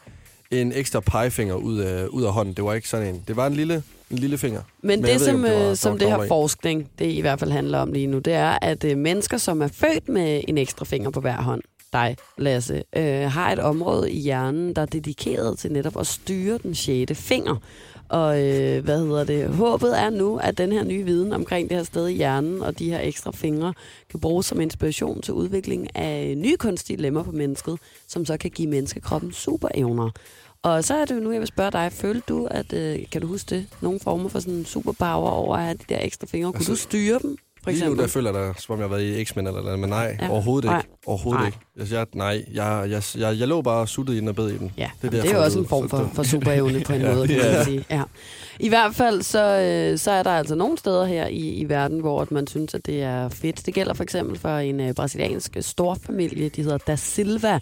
en ekstra pegefinger ud af, ud af hånden. Det var ikke sådan en. Det var en lille, en lille finger. Men, Men det, ved ikke, som, om det var- øh, der som var det her forskning, det i hvert fald handler om lige nu, det er, at øh, mennesker, som er født med en ekstra finger på hver hånd, dig, Lasse, øh, har et område i hjernen, der er dedikeret til netop at styre den sjette finger. Og øh, hvad hedder det? Håbet er nu, at den her nye viden omkring det her sted i hjernen og de her ekstra fingre kan bruges som inspiration til udvikling af nye kunstige lemmer på mennesket, som så kan give menneskekroppen superevner. Og så er det jo nu, jeg vil spørge dig, følte du, at, øh, kan du huske det, nogle former for sådan superpower over at have de der ekstra fingre? Kunne Altså- du styre dem, for Lige nu, der føler da, som om jeg har været i X-Men eller noget, men nej, Ja. overhovedet Nej. ikke. Overhovedet Nej. ikke. Altså, jeg, nej, jeg, jeg, jeg, jeg lå bare og suttede i den og bed i den. Ja, det, Det er det, er derfor, jo også en form for, for superevne på en Ja, måde, kan det er man det. sige. Ja. I hvert fald så, øh, så er der altså nogle steder her i, i verden, hvor at man synes, at det er fedt. Det gælder for eksempel for en øh, brasiliansk storfamilie, de hedder Da Silva.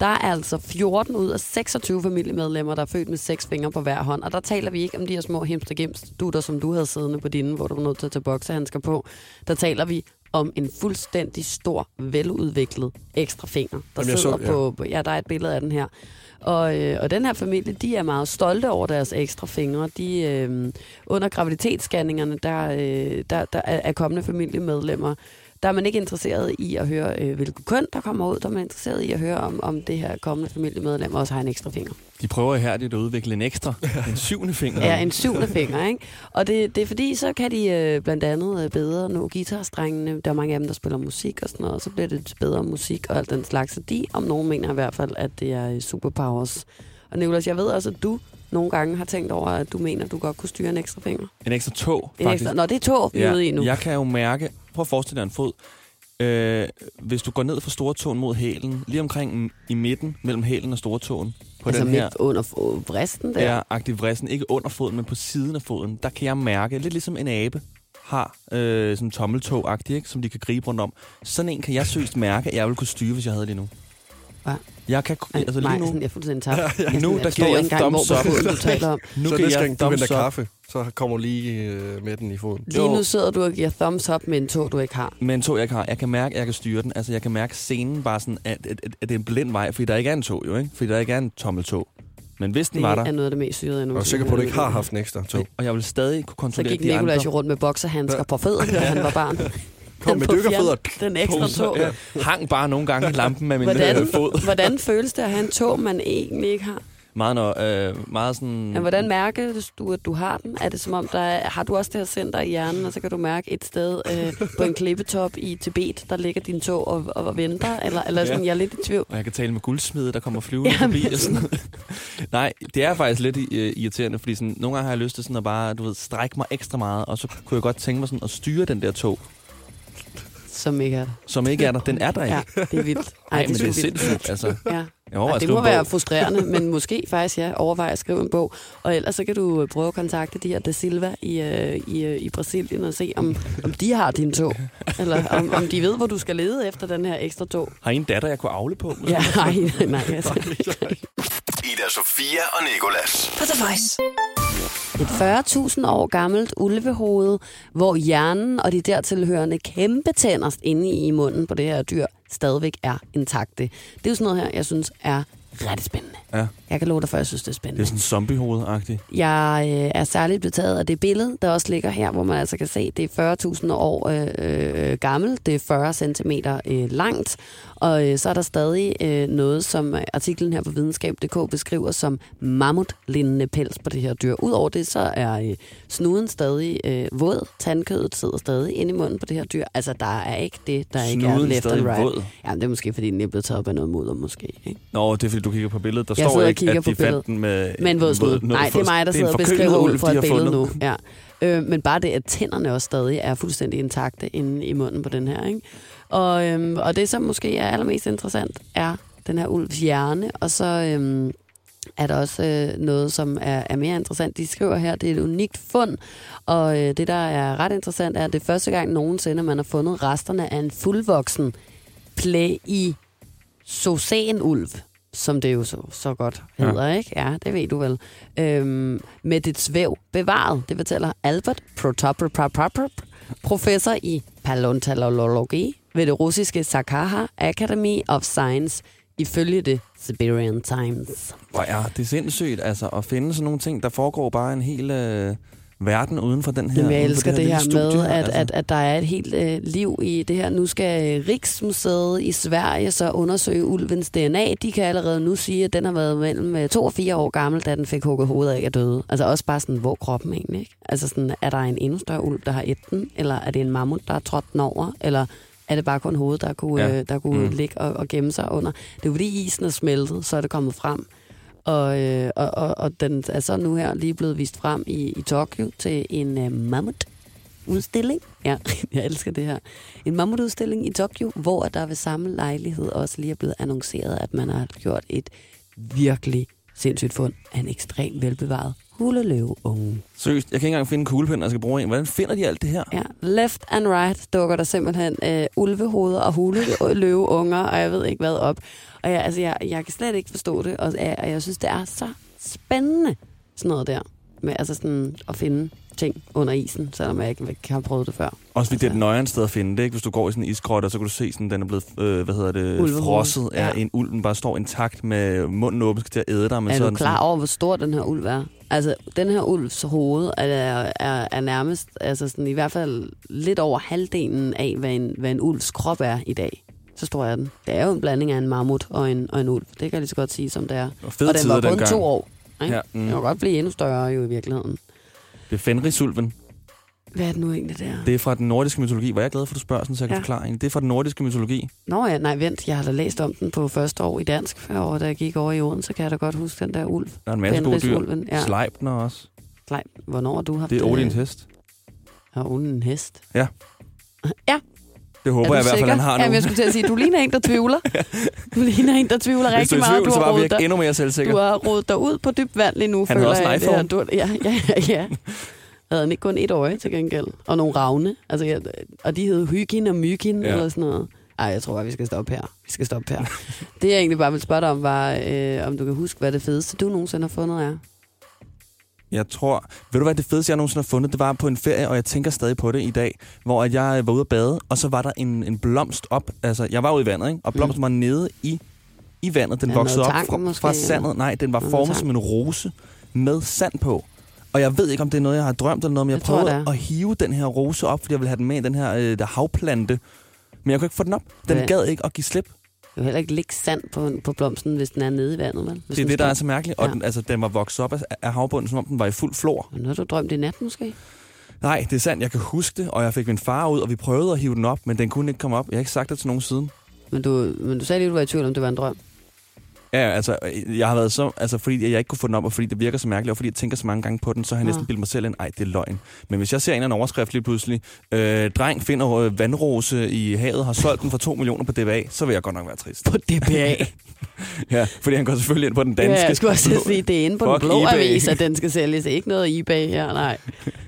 Der er altså 14 ud af 26 familiemedlemmer, der er født med seks fingre på hver hånd. Og der taler vi ikke om de her små hemstergemsdutter, som du havde siddende på dine, hvor du var nødt til at tage boksehandsker på. Der taler vi om en fuldstændig stor, veludviklet ekstra finger, der Jamen, sidder så- ja. på. Ja, der er et billede af den her. Og, øh, og den her familie, de er meget stolte over deres ekstra fingre. De, øh, under graviditetsscanningerne, der, øh, der, der er er kommende familiemedlemmer, der er man ikke interesseret i at høre, øh, hvilket køn der kommer ud. Der er man interesseret i at høre, om, om det her kommende familiemedlem også har en ekstra finger. De prøver ihærdigt at udvikle en ekstra, en syvende finger. Ja, en syvende finger, ikke? Og det, det er fordi, så kan de øh, blandt andet øh, bedre nå guitarstrengene. Der er mange af dem, der spiller musik og sådan noget, og så bliver det bedre musik og alt den slags. Så de, om nogen, mener i hvert fald, at det er øh, superpowers. Og Nicolas, jeg ved også, at du nogle gange har tænkt over, at du mener, at du godt kunne styre en ekstra finger. En ekstra tog, En faktisk. ekstra, nå, det er tog, vi er ude i nu. Jeg kan jo mærke, prøv at forestille dig en fod. Øh, hvis du går ned fra store tåen mod hælen, lige omkring i midten mellem hælen og store tåen, på altså den her midt under f- vristen der. ja, aktiv vristen, ikke under foden, men på siden af foden, der kan jeg mærke, lidt ligesom en abe har øh, en tommeltog ikke, som de kan gribe rundt om. Sådan en kan jeg søst mærke, at jeg ville kunne styre, hvis jeg havde lige nu. Hva? Jeg kan, Ej, altså nej, lige nu, sådan, jeg er fuldstændig tabt. Ja, ja. Nu, der giver jeg thumbs up. Hvor du taler om. nu så næste jeg gang du venter kaffe, så kommer du lige øh, med den i foden. Lige Jo. nu sidder du og giver thumbs up med en tog, du ikke har. med en tog, jeg ikke har. Jeg kan mærke, at jeg kan styre den. Altså, jeg kan mærke scenen bare sådan, at, at, at, at det er en blind vej, fordi der ikke er en tog, jo, ikke? Fordi der ikke er en tommeltog. Men hvis den Det var der, er noget af det mest syrede, jeg Og nogensinde sikker på, at du har ikke har haft en ekstra tog. og jeg vil stadig kunne Så kontrollere gik de andre. jo rundt med bokserhandsker på fødderne, da han var barn. Kom med dykkerfødder. Den ekstra tog. ja. Hang bare nogle gange i lampen med min Hvordan, øh, fod. hvordan føles det at have en tog, man egentlig ikke har? Meget, når, øh, meget sådan... Ja, hvordan mærker du, at du har den? Er det som om, der er, har du også det her center i hjernen, og så kan du mærke et sted øh, på en klippetop i Tibet, der ligger din tog og, og venter? Eller, eller sådan, Ja. jeg er lidt i tvivl. Og jeg kan tale med guldsmede, der kommer flyvende Jamen, forbi. Og sådan. Nej, det er faktisk lidt øh, irriterende, fordi sådan, nogle gange har jeg lyst til sådan at bare, du ved, strække mig ekstra meget, og så kunne jeg godt tænke mig sådan at styre den der tog, Som ikke er der. som ikke er der. Den er der ikke. Ja, det er vildt. Ej, men det er sgu vildt. sindssygt, altså. Ja. Jeg overvejer Ej, at det må være frustrerende, men måske faktisk, ja, overveje at skrive en bog. Og ellers så kan du prøve at kontakte de her Da Silva i, øh, i, øh, i Brasilien og se, om, om de har din tog. Eller om, om de ved, hvor du skal lede efter den her ekstra tog. Har I en datter, jeg kunne afle på? Ja, nej, nej. Altså. Ida Sofia og Nikolas. På The Voice. Et 40.000 år gammelt ulvehoved, hvor hjernen og de dertilhørende kæmpe tænder inde i munden på det her dyr stadigvæk er intakte. Det er jo sådan noget her, jeg synes er ret spændende. Ja, Jeg kan love dig for, jeg synes, det er det spændende. er sådan zombiehoved-agtigt. Jeg øh, er særligt betaget af det billede, der også ligger her, hvor man altså kan se, det er 40.000 år øh, øh, gammelt, det er 40 cm øh, langt, og øh, så er der stadig øh, noget, som øh, artiklen her på videnskab.dk beskriver som mammutlignende pels på det her dyr. Udover det, så er øh, snuden stadig øh, våd, tandkødet sidder stadig inde i munden på det her dyr. Altså, der er ikke det, der ikke er Snuden left and right. våd? Jamen, det er måske, fordi den er blevet taget op af noget mudder, måske. Ikke? Nå, det er fordi, du kigger på billedet. Der Jeg står ikke, at på de billedet. fandt den med... Med en våd snud. Nej, det er mig, der sidder og beskriver ud de et billede nu. Ja. Øh, men bare det, at tænderne også stadig er fuldstændig intakte inde i munden på den her. Ikke? Og, øhm, og det, som måske er allermest interessant, er den her ulvs hjerne. Og så øhm, er der også øh, noget, som er, er mere interessant. De skriver her, det er et unikt fund. Og øh, det, der er ret interessant, er, at det er første gang nogensinde, man har fundet resterne af en fuldvoksen pleisocæn-ulv som det jo så, så godt hedder, ja. ikke? Ja, det ved du vel. Øhm, med dit svæv bevaret, det fortæller Albert Protopopopop, professor i paleontologi ved det russiske Sakaha Academy of Science, ifølge det Siberian Times. Hvor er det sindssygt, altså, at finde sådan nogle ting. Der foregår bare en hel øh, verden uden for den her Jamen, jeg elsker det, lille her med, studie, at, altså. at, at der er et helt øh, liv i det her. Nu skal øh, Riksmuseet i Sverige så undersøge ulvens DNA. De kan allerede nu sige, at den har været mellem øh, to og fire år gammel, da den fik hugget hovedet af og døde. Altså også bare sådan, hvor kroppen egentlig, ikke? Altså sådan, er der en endnu større ulv, der har et den? Eller er det en mammut, der har trådt den over? Eller er det bare kun hovedet, der kunne, Ja. øh, der kunne mm. ligge og, og gemme sig under? Det er jo fordi isen er smeltet, så er det kommet frem. Og, øh, og, og, og den er så nu her lige blevet vist frem i, i Tokyo til en øh, mammut udstilling. Ja, jeg elsker det her. En mammutudstilling i Tokyo, hvor der ved samme lejlighed også lige er blevet annonceret, at man har gjort et virkelig sindssygt fund af en ekstremt velbevaret huleløveunge. Seriøst, jeg kan ikke engang finde en kuglepen, jeg skal bruge en. Hvordan finder de alt det her? Ja, left and right dukker der simpelthen øh, ulvehoveder og huleløveunger, og jeg ved ikke hvad op. Og jeg, altså, jeg, jeg kan slet ikke forstå det, og jeg, og jeg synes, det er så spændende, sådan noget der. Med, altså sådan at finde ting under isen, selvom jeg ikke, ikke har prøvet det før. Også fordi det er et Altså- nøjeren sted at finde det, ikke? Hvis du går i sådan en isgrotte, så kan du se, sådan, den er blevet, øh, hvad hedder det, Ulvehoved. frosset af Ja. en ulven bare står intakt med munden åben, skal til at æde dig. Men er så du den klar over, hvor stor den her ulv er? Altså, den her ulvs hoved er, er, er nærmest, altså sådan, i hvert fald lidt over halvdelen af, hvad en, hvad en ulvs krop er i dag. Så stor er den. Det er jo en blanding af en mammut og en, og en ulv. Det kan jeg lige så godt sige, som det er. Og og den var kun dengang. to år. Ikke? Ja, mm. Den kan godt blive endnu større jo i virkeligheden. Det er Fenrisulven. Hvad er det nu egentlig, der? Det er fra den nordiske mytologi. Er jeg glad for, at du spørger, sådan, så jeg kan Ja. forklare en. Det er fra den nordiske mytologi. Nå ja, nej vent, jeg har da læst om den på første år i dansk, år, da jeg gik over i Odense, så kan jeg da godt huske den der ulv. Der er en masse gode dyr. Ja. Sleipner også. Nej, hvornår har du haft Det er Odins hest. Har Odin en hest? Ja. Ja, Det håber er jeg i hvert fald, han har nu. Jamen, jeg skulle til at sige, du ligner en, der tvivler. Du ligner en, der tvivler Hvis du rigtig er i meget. tvivl, så rodet virke dig, endnu mere selvsikker. du har rodet dig ud på dybt vand lige nu, Han føler også jeg. Det du, ja, ja, ja, ja. Havde han ikke kun et øje til gengæld? Og nogle ravne. Altså, ja, og de hed Hykin og Mykin Ja. eller sådan noget. Ej, jeg tror bare, vi skal stoppe her. Vi skal stoppe her. det jeg egentlig bare vil spørge dig om, var, øh, om du kan huske, hvad det fedeste, du nogensinde har fundet er. Jeg tror... Ved du hvad det fedeste, jeg nogensinde har fundet? Det var på en ferie, og jeg tænker stadig på det i dag, hvor at jeg var ude at bade, og så var der en, en blomst op. Altså, jeg var ude i vandet, ikke? Og blomsten var nede i, i vandet. Den Mm. Ja, voksede op fra, måske, fra sandet. Nej, den var formet som en rose med sand på. Og jeg ved ikke, om det er noget, jeg har drømt eller noget, men jeg, Jeg tror, prøvede er. at hive den her rose op, fordi jeg ville have den med i den her øh, der havplante. Men jeg kunne ikke få den op. Den Hvad? gad ikke at give slip. Du kan heller ikke lægge sand på, på blomsten, hvis den er nede i vandet, vel? Hvis Det er det, der er så mærkeligt. Og Ja. den, altså, den var vokset op af, af havbunden, som om den var i fuld flor. Nu har du drømt i nat, måske? Nej, det er sandt. Jeg kan huske det, og jeg fik min far ud, og vi prøvede at hive den op, men den kunne ikke komme op. Jeg har ikke sagt det til nogen siden. Men du, men du sagde lige, at du var i tvivl om, det var en drøm. Ja, altså, jeg har været så... Altså, fordi jeg ikke kunne få den op, og fordi det virker så mærkeligt, og fordi jeg tænker så mange gange på den, så har jeg næsten bildt mig selv ind, ej, det er løgn. Men hvis jeg ser en eller anden overskrift lige pludselig, øh, dreng finder øh, vandrose i havet, har solgt den for 2 millioner på DBA, så vil jeg godt nok være trist. På DBA. Ja, fordi han går selvfølgelig ind på den danske. Ja, jeg skulle også sige, det er inde på den Fuck blå eBay. avis, at den skal sælges. Ikke noget eBay her, nej.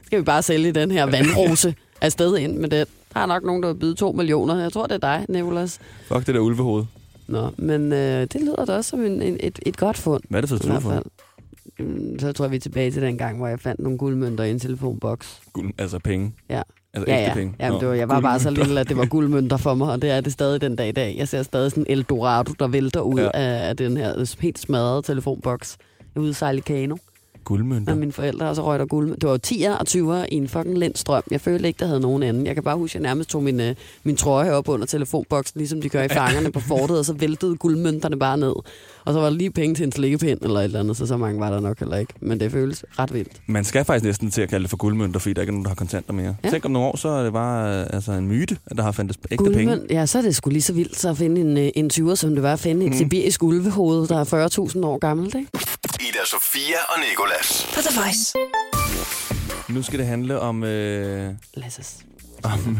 Skal vi bare sælge den her vandrose afsted ind med det. Der er nok nogen, der vil byde 2 millioner. Jeg tror, det er dig, Nicolas. Fuck det der ulvehoved. Nå, men øh, det lyder da også som en, en, et, et godt fund. Hvad er det for et fald. Mm, Så tror jeg, vi er tilbage til den gang, hvor jeg fandt nogle guldmønter i en telefonboks. Guld, altså penge. Ja. Altså Ja, ja. penge. Jamen, Nå, det var, jeg var bare så lille, at det var guldmønter for mig, og det er det stadig den dag i dag. Jeg ser stadig sådan en Eldorado, der vælter ud Ja. af, af den her helt smadrede telefonboks. Jeg er ude sejle i kano Guldmønter. med mine forældre, og så røg der guld. Det var 10'er og 20'er i en fucking lindstrøm. Jeg følte ikke, der havde nogen anden. Jeg kan bare huske, at jeg nærmest tog min, øh, min trøje op under telefonboksen, ligesom de gør i fangerne på fortet, og så væltede guldmønterne bare ned. Og så var der lige penge til en slikkepind eller et eller andet, så så mange var der nok heller ikke. Men det føles ret vildt. Man skal faktisk næsten til at kalde det for guldmønter, fordi der ikke er nogen, der har kontanter mere. Ja. Tænk om nogle år, så er det bare øh, altså, en myte, at der har fandt ægte penge. Guldmønt, ja, så er det sgu lige så vildt så at finde en, øh, en 20'er, som det var at finde et Mm. sibirisk ulvehoved, der er 40.000 år gammelt, ikke? Ida Sofia og Nikolas. På The Voice. Nu skal det handle om, øh, Lasses. om,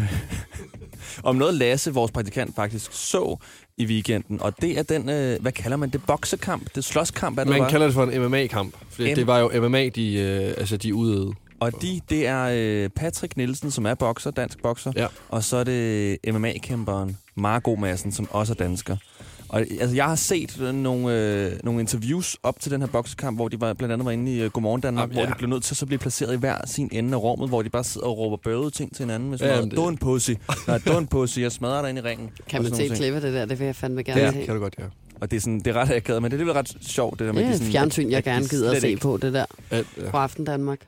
om noget Lasse, vores praktikant, faktisk så i weekenden. Og det er den, øh, hvad kalder man det, boksekamp? Det slåskamp, er det, Man der var? kalder det for en MMA-kamp. Fordi M- det var jo MMA, de, øh, altså, de udøvede. Og de, det er øh, Patrick Nielsen, som er bokser, dansk bokser. Ja. Og så er det MMA-kæmperen Margot Madsen, som også er dansker. Og altså, jeg har set øh, nogle, øh, nogle interviews op til den her boksekamp, hvor de var, blandt andet var inde i uh, Godmorgen Danmark, Jamen, hvor ja. de blev nødt til at så blive placeret i hver sin ende af rummet, hvor de bare sidder og råber bøvede ting til hinanden. Med sådan Ja, noget, jamen, det- du er en pussy. Nej, er en pussy. Jeg smadrer dig ind i ringen. Kan man se klippe det der? Det vil jeg fandme gerne Ja, se. kan du godt, ja. Og det er, sådan, det er ret akavet, men det er alligevel ret sjovt. Det, der med, Det er de et sådan- fjernsyn, jeg de gerne gider at se ikke- på, det der. Ja. På Aften Danmark.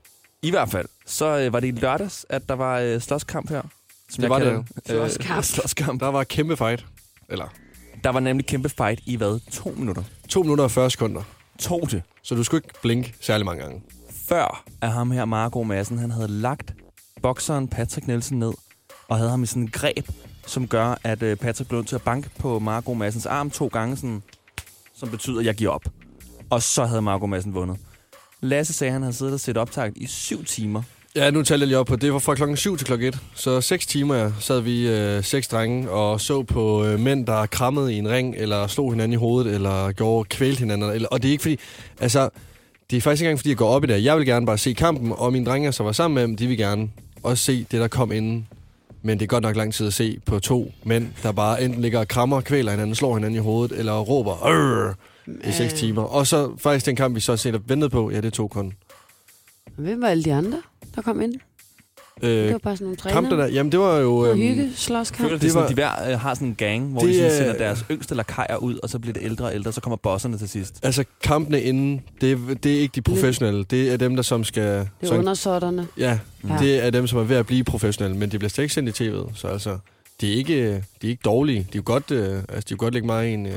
I hvert fald, så øh, var det i lørdags, at der var øh, slåskamp her. Som Det var det kalder jo. Øh, Slåskamp. slåskamp. Der var et kæmpe fight. Eller Der var nemlig kæmpe fight i hvad? To minutter. 2 minutter og 40 sekunder. To det. Så du skulle ikke blinke særlig mange gange. Før at ham her, Marco Madsen, han havde lagt bokseren Patrick Nielsen ned, og havde ham i sådan en greb, som gør, at øh, Patrick blev til at banke på Marco Madsens arm to gange, sådan, som betyder, at jeg giver op. Og så havde Marco Madsen vundet. Lasse sagde, at han havde siddet og set optaget i syv timer. Ja, nu talte jeg lige op på, det var fra klokken 7 til klokken 1. Så 6 timer sad vi øh, seks drenge og så på øh, mænd, der krammede i en ring, eller slog hinanden i hovedet, eller gjorde kvælt hinanden. Eller, og det er ikke fordi, altså, det er faktisk ikke engang fordi, jeg går op i det. Jeg vil gerne bare se kampen, og mine drenge, så var sammen med dem, de vil gerne også se det, der kom inden. Men det er godt nok lang tid at se på to mænd, der bare enten ligger og krammer, kvæler hinanden, slår hinanden i hovedet, eller råber Arr! i 6 timer. Og så faktisk den kamp, vi så set og ventet på, ja, det tog kun. Hvem var alle de andre, der kom ind? Øh, Det var bare sådan nogle træner. kampen der, jamen det var jo... Og øhm, hygge, slåskamp. Føler, det, Det er sådan, var- de hver øh, har sådan en gang, hvor Det de sådan er- sender deres yngste lakajer ud, og så bliver det ældre og ældre, så kommer bosserne til sidst. Altså kampene inden, det, er- det er ikke de professionelle. Det er dem, der som skal... Det er som, undersåtterne. ja, Ja. det er dem, som er ved at blive professionelle, men de bliver slet ikke sendt i tv'et. Så altså, de er ikke, de er ikke dårlige. De er jo godt, øh, altså, de kan godt lægge mig i en, øh,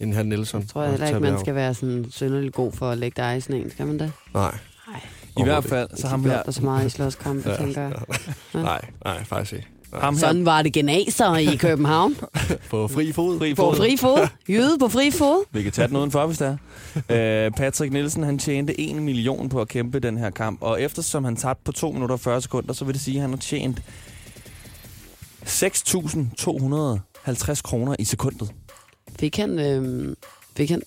en Han Nielsen. Jeg tror jeg heller ikke, man skal være sådan synderligt god for at lægge dig i sådan en. Skal man det? Nej, Nej. I hvert fald, så ham her, Der så meget i slåskampe, Ja, tænker jeg. nej, nej, faktisk ikke. Nej. ham her Sådan var det genaser i København. På fri fod. fri På fod. fri fod. Jyde på fri fod. Vi kan tage den udenfor, hvis det er. Øh, Patrick Nielsen, han tjente 1 million på at kæmpe den her kamp, og eftersom han tabte på 2 minutter og 40 sekunder, så vil det sige, at han har tjent 6.250 kroner i sekundet. Fik han, øhm, fik han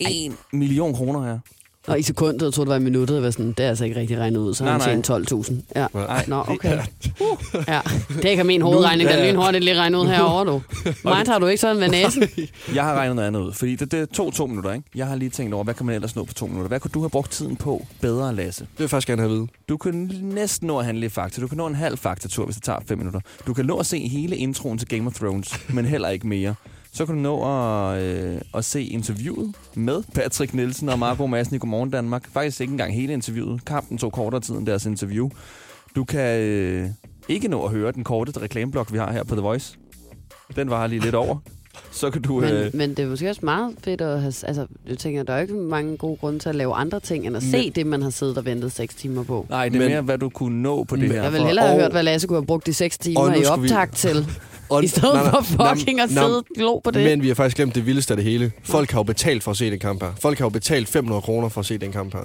1 million kroner her. Og i sekundet, jeg tror det var i minuttet, jeg var sådan, det er altså ikke rigtig regnet ud, så Nej, han tjent 12.000. Ja. Nej, Nå, okay. Uh, ja. Det kan min hovedregning, ja. lynhurtigt lige regne ud herovre, du. Mig tager du ikke sådan ved næsen. Jeg har regnet noget andet ud, fordi det, det tog to minutter, ikke? Jeg har lige tænkt over, hvad kan man ellers nå på to minutter? Hvad kunne du have brugt tiden på bedre, Lasse? Det vil jeg faktisk gerne have at vide. Du kan næsten nå at handle i Fakta. Du kan nå en halv Fakta-tur, hvis det tager 5 minutter. Du kan nå at se hele introen til Game of Thrones, men heller ikke mere. Så kan du nå at, øh, at se interviewet med Patrick Nielsen og Marco Madsen i Godmorgen Danmark. Faktisk ikke engang hele interviewet. Kampen tog kortere tid end deres interview. Du kan øh, ikke nå at høre den korte reklameblok, vi har her på The Voice. Den var lige lidt over. Så kan du... Men, Øh, men det er måske også meget fedt at have... Altså, jeg tænker, der er jo ikke mange gode grunde til at lave andre ting, end at Men- se det, man har siddet og ventet 6 timer på. nej, det er Men- mere, hvad du kunne nå på det Men- her. Jeg vil hellere have og- hørt, hvad Lasse kunne have brugt de 6 Og timer i skal vi- til, Og, i stedet nej, nej, for fucking nej, at sidde og glo på det. Men vi har faktisk glemt det vildeste af det hele. Folk har jo betalt for at se den kamp her. Folk har jo betalt 500 kroner for at se den kamp her.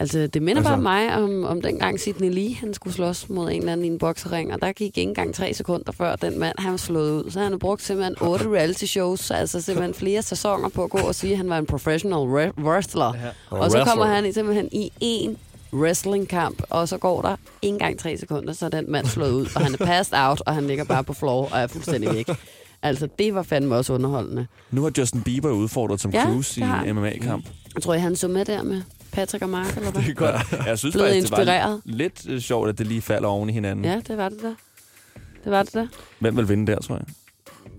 Altså, det minder Altså- bare mig om, om dengang Sidney Lee, han skulle slås mod en eller anden i en boksering, og der gik ikke engang tre sekunder før den mand, han var slået ud. Så han har brugt simpelthen otte reality shows, altså simpelthen flere sæsoner på at gå og sige, at han var en professional re- wrestler. Ja. Og så kommer han i, simpelthen i en wrestlingkamp, og så går der ikke engang tre sekunder, så er den mand slået ud, og han er passed out, og han ligger bare på floor og er fuldstændig væk. Altså, det var fandme også underholdende. Nu har Justin Bieber udfordret Tom Ja, Cruise i en MMA-kamp. Jeg tror, I, han så med der med Patrick og Mark, eller hvad? Det er godt. Jeg synes Blevet faktisk, det var inspireret. lidt øh, sjovt, at det lige falder oven i hinanden. Ja, det var det der. Det var det der. Hvem vil vinde der, tror jeg?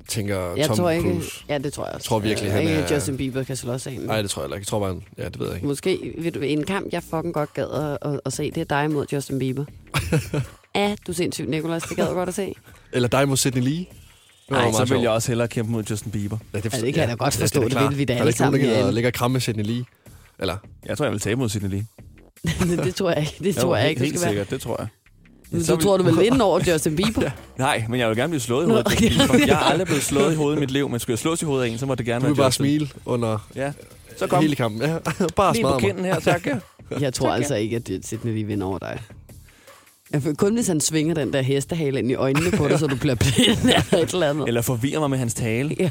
Tænker Jeg Tom tror ikke... Cruise. Ja, det tror jeg også. Jeg tror virkelig, jeg han ikke, er- Justin Bieber kan slås af. Nej, det tror jeg heller ikke. Jeg tror bare, han- ja, det ved jeg ikke. Måske ved du, en kamp, jeg fucking godt gad at, at, at se, det er dig mod Justin Bieber. ja, du er sindssygt, Nicolas. Det gad jeg godt at se. Eller dig mod Sidney Lee. Det Nej, meget så vil jeg også hellere kæmpe mod Justin Bieber. Ja, Ja, det kan jeg da godt forstå. er Det klart. vil vi da Der er alle ikke nogen, der sammen gider herinde. at ligge og kramme Sidney Lee. Eller, Jeg tror, jeg vil tabe mod Sidney Lee. det tror jeg ikke. Det tror jeg ikke, det Helt skal være. sikkert, det tror jeg. Men Så Du vil- tror, du vil vinde over Justin Bieber? Nej, men jeg vil gerne blive slået i Nå, hovedet. Justin okay. Jeg har aldrig blevet slået i hovedet i mit liv, men skulle jeg slås i hovedet af en, så må det gerne du være vil bare Justin. smile under Ja, så kom. hele kampen. Ja, bare Lige på smadre mig. kinden her, tak. ja. Jeg tror altså ikke, at det- Sidney lige vinder over dig. Kun hvis han svinger den der hestehale ind i øjnene på dig, så du bliver blind eller et eller andet. Eller forvirrer mig med hans tale. Ja.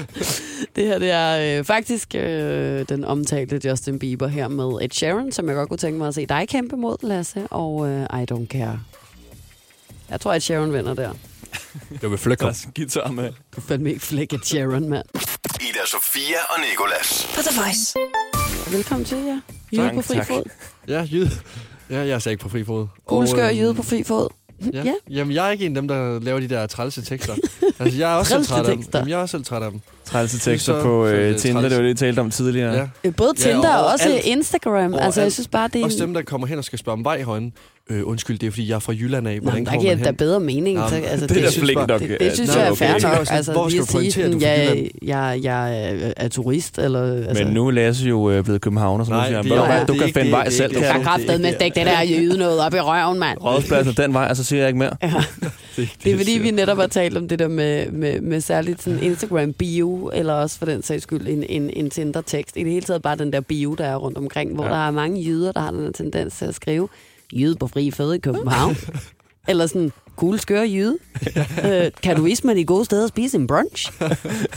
det her det er øh, faktisk øh, den omtalte Justin Bieber her med Ed Sheeran, som jeg godt kunne tænke mig at se dig kæmpe mod, Lasse, og øh, I Don't Care. Jeg tror, at Sharon vinder der. Jeg vil flække ham. er guitar med. Du fandme ikke flække Ed Sheeran, mand. Ida Sofia og Nikolas. På The Voice. Velkommen til jer. Jyde på fri tak. fod. Ja, jyde. Ja, jeg er slet ikke på fri fod. Kugleskør Og, øh, jyde på fri fod. Ja. Ja. Jamen, jeg er ikke en af dem, der laver de der trælse tekster. altså, jeg er også selv træt af dem. Jamen, jeg er også selv træt af dem. Trælse tekster Så- på er øh, Tinder, træls. det var det, vi talte om tidligere. Ja. Både Ja, Tinder og og også alt. Instagram. Altså, jeg alt. synes bare, det er Også en... dem, der kommer hen og skal spørge om vej højne. Øh, undskyld, det er fordi, jeg er fra Jylland af. Nå, Hvordan der kommer giver da hen? bedre mening. Nå, men altså, Det er da synes nok. Det, det synes Nå, jeg er okay. fair Jeg nok. også, Altså, hvor skal at du sige pointere, sådan, at du er fra jeg, jeg, jeg er, er turist, eller... Altså, Men nu er Lasse jo øh, blevet københavner, så nu siger han, det "Ved du er- det er kan finde det, vej det er selv, du kan kraftedeme med stikke det der jyde noget op i røven, mand. Rådspladsen den vej, og så siger jeg ikke mere. Det er fordi, vi netop har talt om det der med, med, med særligt sådan Instagram bio, eller også for den sags skyld en, en, en Tinder-tekst. I det hele taget bare den der bio, der er rundt omkring, hvor Ja. ja. der er mange jyder, der har den tendens til at skrive jyde på fri føde i København. Eller sådan, cool skør jyde. øh, kan du vise mig de gode steder at spise en brunch?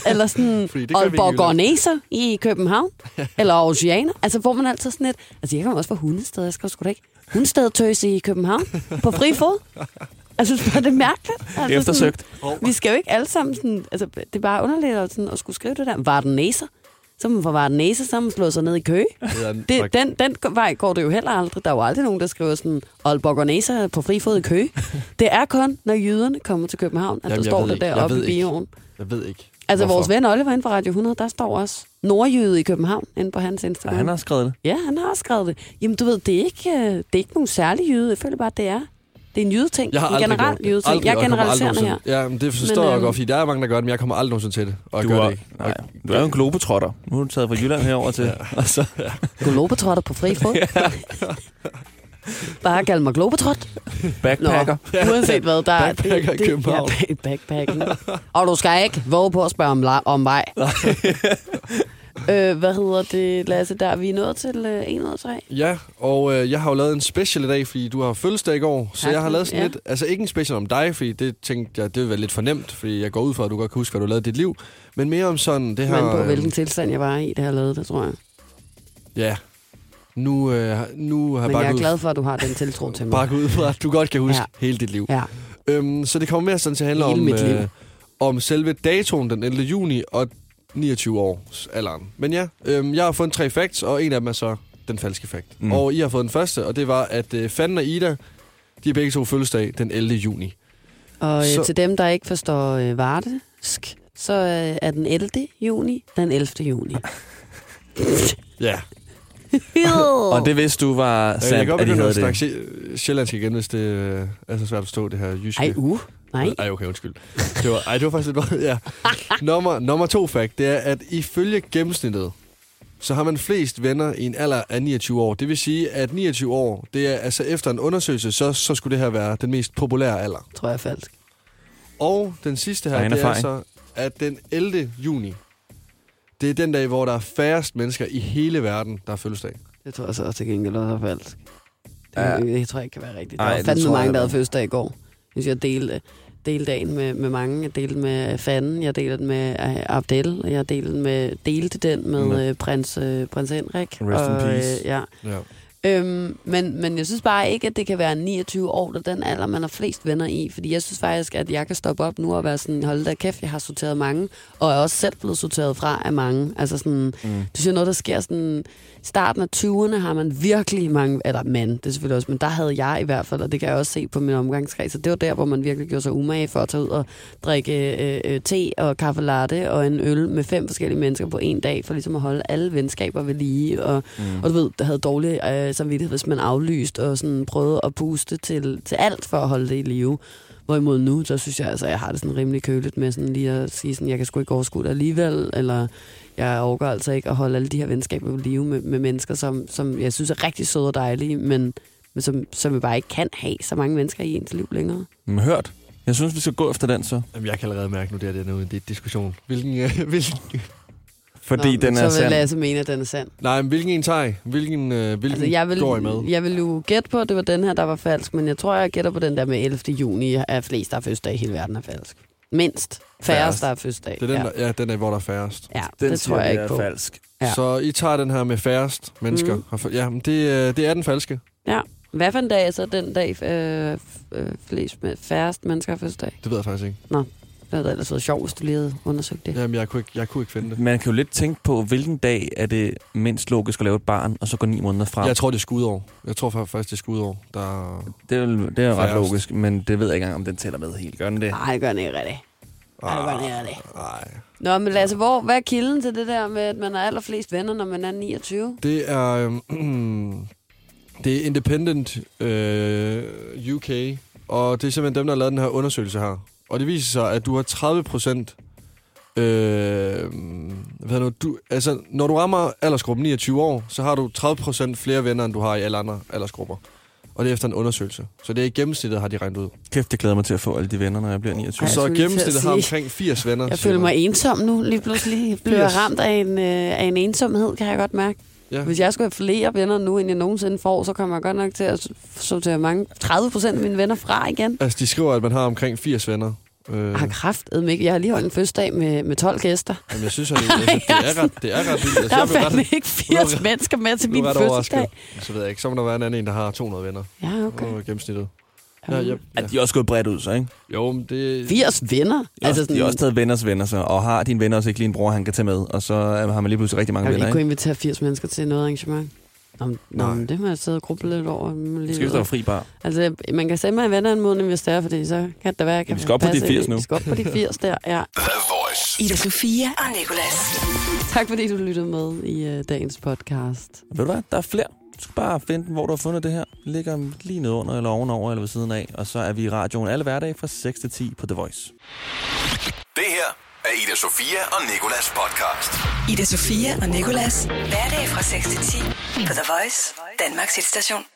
Eller sådan, Aalborg. Gorneser i København. Eller Oceaner. Altså, hvor man altid sådan lidt... Altså, jeg kommer også fra Hundested. Jeg skal sgu da ikke... Hundested i København. På fri fod. Jeg synes bare, det er mærkeligt. Altså, Eftersøgt. Sådan, vi skal jo ikke alle sammen sådan... Altså, det er bare underligt at, sådan, at skulle skrive det der. Vardenæser. Så er man fra Vardenæser, så har man slået sig ned i kø. Det, den, den vej går det jo heller aldrig. Der er jo aldrig nogen, der skriver sådan, Aalborg Gorneser på fri fod i kø. Det er kun, når jyderne kommer til København, at Jamen, der står det deroppe i bioen. Jeg ved ikke. Altså, hvorfor. vores ven Oliver inde på Radio 100, der står også nordjyde i København inde på hans Ja, Instagram. han har skrevet det. Ja, han har skrevet det. Jamen, du ved, det er ikke, øh, det er ikke nogen særlig jyde. Jeg føler bare, det er. Det er en jydeting. Jeg har en generel gjort det. jydeting. Aldrig, Jeg er aldrig generaliserende her. Ja, men det forstår Men, jeg øhm, godt, fordi der er mange, der gør det, men jeg kommer aldrig nogensinde til det. Og jeg Du gør er, det ikke. nej, du er jo en globetrotter. Nu er du taget fra Jylland herover til. Og så, Globetrotter på fri fod. Bare kald mig globetrot. backpacker. Nå, uanset hvad, der er... Backpacker i København. Ja. Og du skal ikke våge på at spørge om, om vej. Øh, hvad hedder det, Lasse? Der er vi nået til øh, 1 ud af 3. Ja, og øh, jeg har jo lavet en special i dag, fordi du har fødselsdag i går. Så Tak, jeg har lavet sådan ja. lidt... Altså ikke en special om dig, fordi det tænkte jeg, det ville være lidt fornemt, fordi jeg går ud fra, at du godt kan huske, hvad du lavede i dit liv. Men mere om sådan det her... Men på øh, hvilken tilstand jeg var i, det har lavet det, tror jeg. Ja. Nu, øh, nu har jeg Men jeg er glad for, at du har den tiltro til mig. bare gået ud fra, at du godt kan huske Ja. hele dit liv. Ja. Øhm, så det kommer mere sådan til at handle Hele om, øh, om selve datoen den 11. juni og 29 års alderen. Men ja, øhm, jeg har fundet tre facts, og en af dem er så den falske fact. Mm. Og I har fået den første, og det var, at øh, Fanden og Ida, de er begge to fødselsdag den 11. juni. Og øh, Så- til dem, der ikke forstår øh, vardesk, så øh, er den 11. juni den 11. juni. Ja. Og det vidste du var jeg sandt, kan godt at de havde det. sjæ- sjællandsk igen, hvis det øh, er så svært at forstå det her jyske. Ej, uh. Nej. Ej, okay, undskyld. Det var, ej, det var faktisk lidt... Ja. Nummer, nummer to fact, det er, at ifølge gennemsnittet, så har man flest venner i en alder af 29 år. Det vil sige, at 29 år, det er altså efter en undersøgelse, så, så skulle det her være den mest populære alder. Tror jeg er falsk. Og den sidste her, det er erfaring. så, at den 11. juni, det er den dag, hvor der er færrest mennesker i hele verden, der har fødselsdag. Det tror jeg så også til gengæld også er falsk. Det, Ja. ja. det tror jeg ikke kan være rigtigt. Der Ej, var det fandme mange, jeg der havde fødselsdag i går. Hvis jeg delte, delte dagen med, med mange. Jeg delte med Fanden, jeg delte den med øh, Abdel, jeg delte, med, delte den med Nå. øh, prins, øh, prins Henrik. Rest in og, peace. ja. Ja. Øhm, men, men jeg synes bare ikke, at det kan være 29 år, der er den alder, man har flest venner i. Fordi jeg synes faktisk, at jeg kan stoppe op nu og være sådan, hold da kæft, jeg har sorteret mange. Og er også selv blevet sorteret fra af mange. Altså sådan, Mm. du siger noget, der sker sådan... Starten af 20'erne har man virkelig mange... Eller mand, det er selvfølgelig også, men der havde jeg i hvert fald, og det kan jeg også se på min omgangskreds. Så det var der, hvor man virkelig gjorde sig umage for at tage ud og drikke øh, øh, te og kaffe latte og en øl med fem forskellige mennesker på en dag, for ligesom at holde alle venskaber ved lige. Og, Mm. og du ved, der havde dårlig øh, samvittighed, hvis man aflyste og sådan prøvede at puste til, til alt for at holde det i live. Hvorimod nu, så synes jeg altså, jeg har det sådan rimelig køligt med sådan lige at sige sådan, jeg kan sgu ikke overskue det alligevel, eller jeg overgår altså ikke at holde alle de her venskaber ved live med, med mennesker, som, som jeg synes er rigtig søde og dejlige, men, men som, som vi bare ikke kan have så mange mennesker i ens liv længere. Men hørt. Jeg synes, vi skal gå efter den så. Jamen, jeg kan allerede mærke nu, det er det er nu, det er diskussion. Hvilken, øh, hvilken, Fordi Nå, den så er vil sand. Lasse mene, at den er sand. nej, men hvilken en tager I? Hvilken, øh, hvilken Altså, jeg vil, går I med? jeg vil jo gætte på, at det var den her, der var falsk, men jeg tror, jeg gætter på den der med 11. juni, at flest, der er fødselsdag i hele verden, er falsk. Mindst. Færrest, Færrest. der er fødselsdag. Det er den, ja. der, ja, den er, hvor der er færrest. ja, Den det tror jeg ikke er på. falsk. Ja. Så I tager den her med færrest mennesker. Mm. Ja, men det, øh, det er den falske. Ja. Hvad for en dag er så den dag, øh, øh, flest med færrest mennesker har fødselsdag? Det ved jeg faktisk ikke. Det havde ellers været sjovt, hvis du lige havde undersøgt det. Jamen, jeg kunne ikke, jeg kunne ikke finde det. Man kan jo lidt tænke på, hvilken dag er det mindst logisk at lave et barn, og så gå ni måneder frem. Jeg tror, det er skudår. Jeg tror faktisk, det er skudår. Der... Det er, det er ret Færrest. logisk, men det ved jeg ikke engang, om den tæller med helt. Gør den det? Nej, gør den ikke rigtigt. Nej, det gør den ikke rigtigt. Nej. Nå, men Lasse, hvor, hvad er kilden til det der med, at man har allerflest venner, når man er 29? Det er... øhm, det er Independent øh, UK, og det er simpelthen dem, der har lavet den her undersøgelse her. Og det viser sig, at du har 30 procent... Øh, hvad nu, du, altså, når du rammer aldersgruppen 29 år, så har du 30 procent flere venner, end du har i alle andre aldersgrupper. Og det er efter en undersøgelse. Så det er i gennemsnittet, har de regnet ud. Kæft, jeg glæder mig til at få alle de venner, når jeg bliver 29. Ej, så gennemsnittet har omkring 80 venner. Jeg føler mig ensom nu. Lige pludselig bliver jeg 80. ramt af en, øh, af en ensomhed, kan jeg godt mærke. Ja. Hvis jeg skulle have flere venner nu, end jeg nogensinde får, så kommer jeg godt nok til at sortere mange 30 procent af mine venner fra igen. Altså, de skriver, at man har omkring 80 venner. Øh, Jeg har kraftet ikke. Jeg har lige holdt en fødselsdag med, med 12 gæster. jamen, jeg synes, at det, altså, det, er ret, det er ret vildt. Altså, Der er fandme ret, ikke 80 ret- mennesker med til min fødselsdag. Så ved jeg ikke. Så må der være en anden en, der har 200 venner. Ja. Okay. Og gennemsnittet. Ja, ja, ja. At de er også gået bredt ud, så ikke? Jo, men det... 80 venner? De, altså sådan, de har også taget venners venner, så, og har din venner også ikke lige en bror, han kan tage med, og så øh, har man lige pludselig rigtig mange jeg venner, ikke kunne ikke? invitere 80 mennesker til noget arrangement. Nå, nå, men det må jeg sidde og gruble lidt over. Lige Skal vi stå fri bar? Altså, man kan sende mig en venneanmodning, hvis det er, fordi så kan det være, jeg kan vi skal op på de passe ind i- 80 nu. Vi skal op på de 80 der, ja. Ida Sofia og Nicolas. Tak fordi du lyttede med i uh, dagens podcast. Ved du hvad? Der er flere. Du skal bare finde den, hvor du har fundet det her. Ligger lige nede under, eller ovenover, eller ved siden af. Og så er vi i radioen alle hverdage fra 6 til 10 på The Voice. Det her er Ida Sofia og Nikolas podcast. Ida Sofia og Nicolas. Hverdag fra 6 til 10 på The Voice, Danmarks hitstation.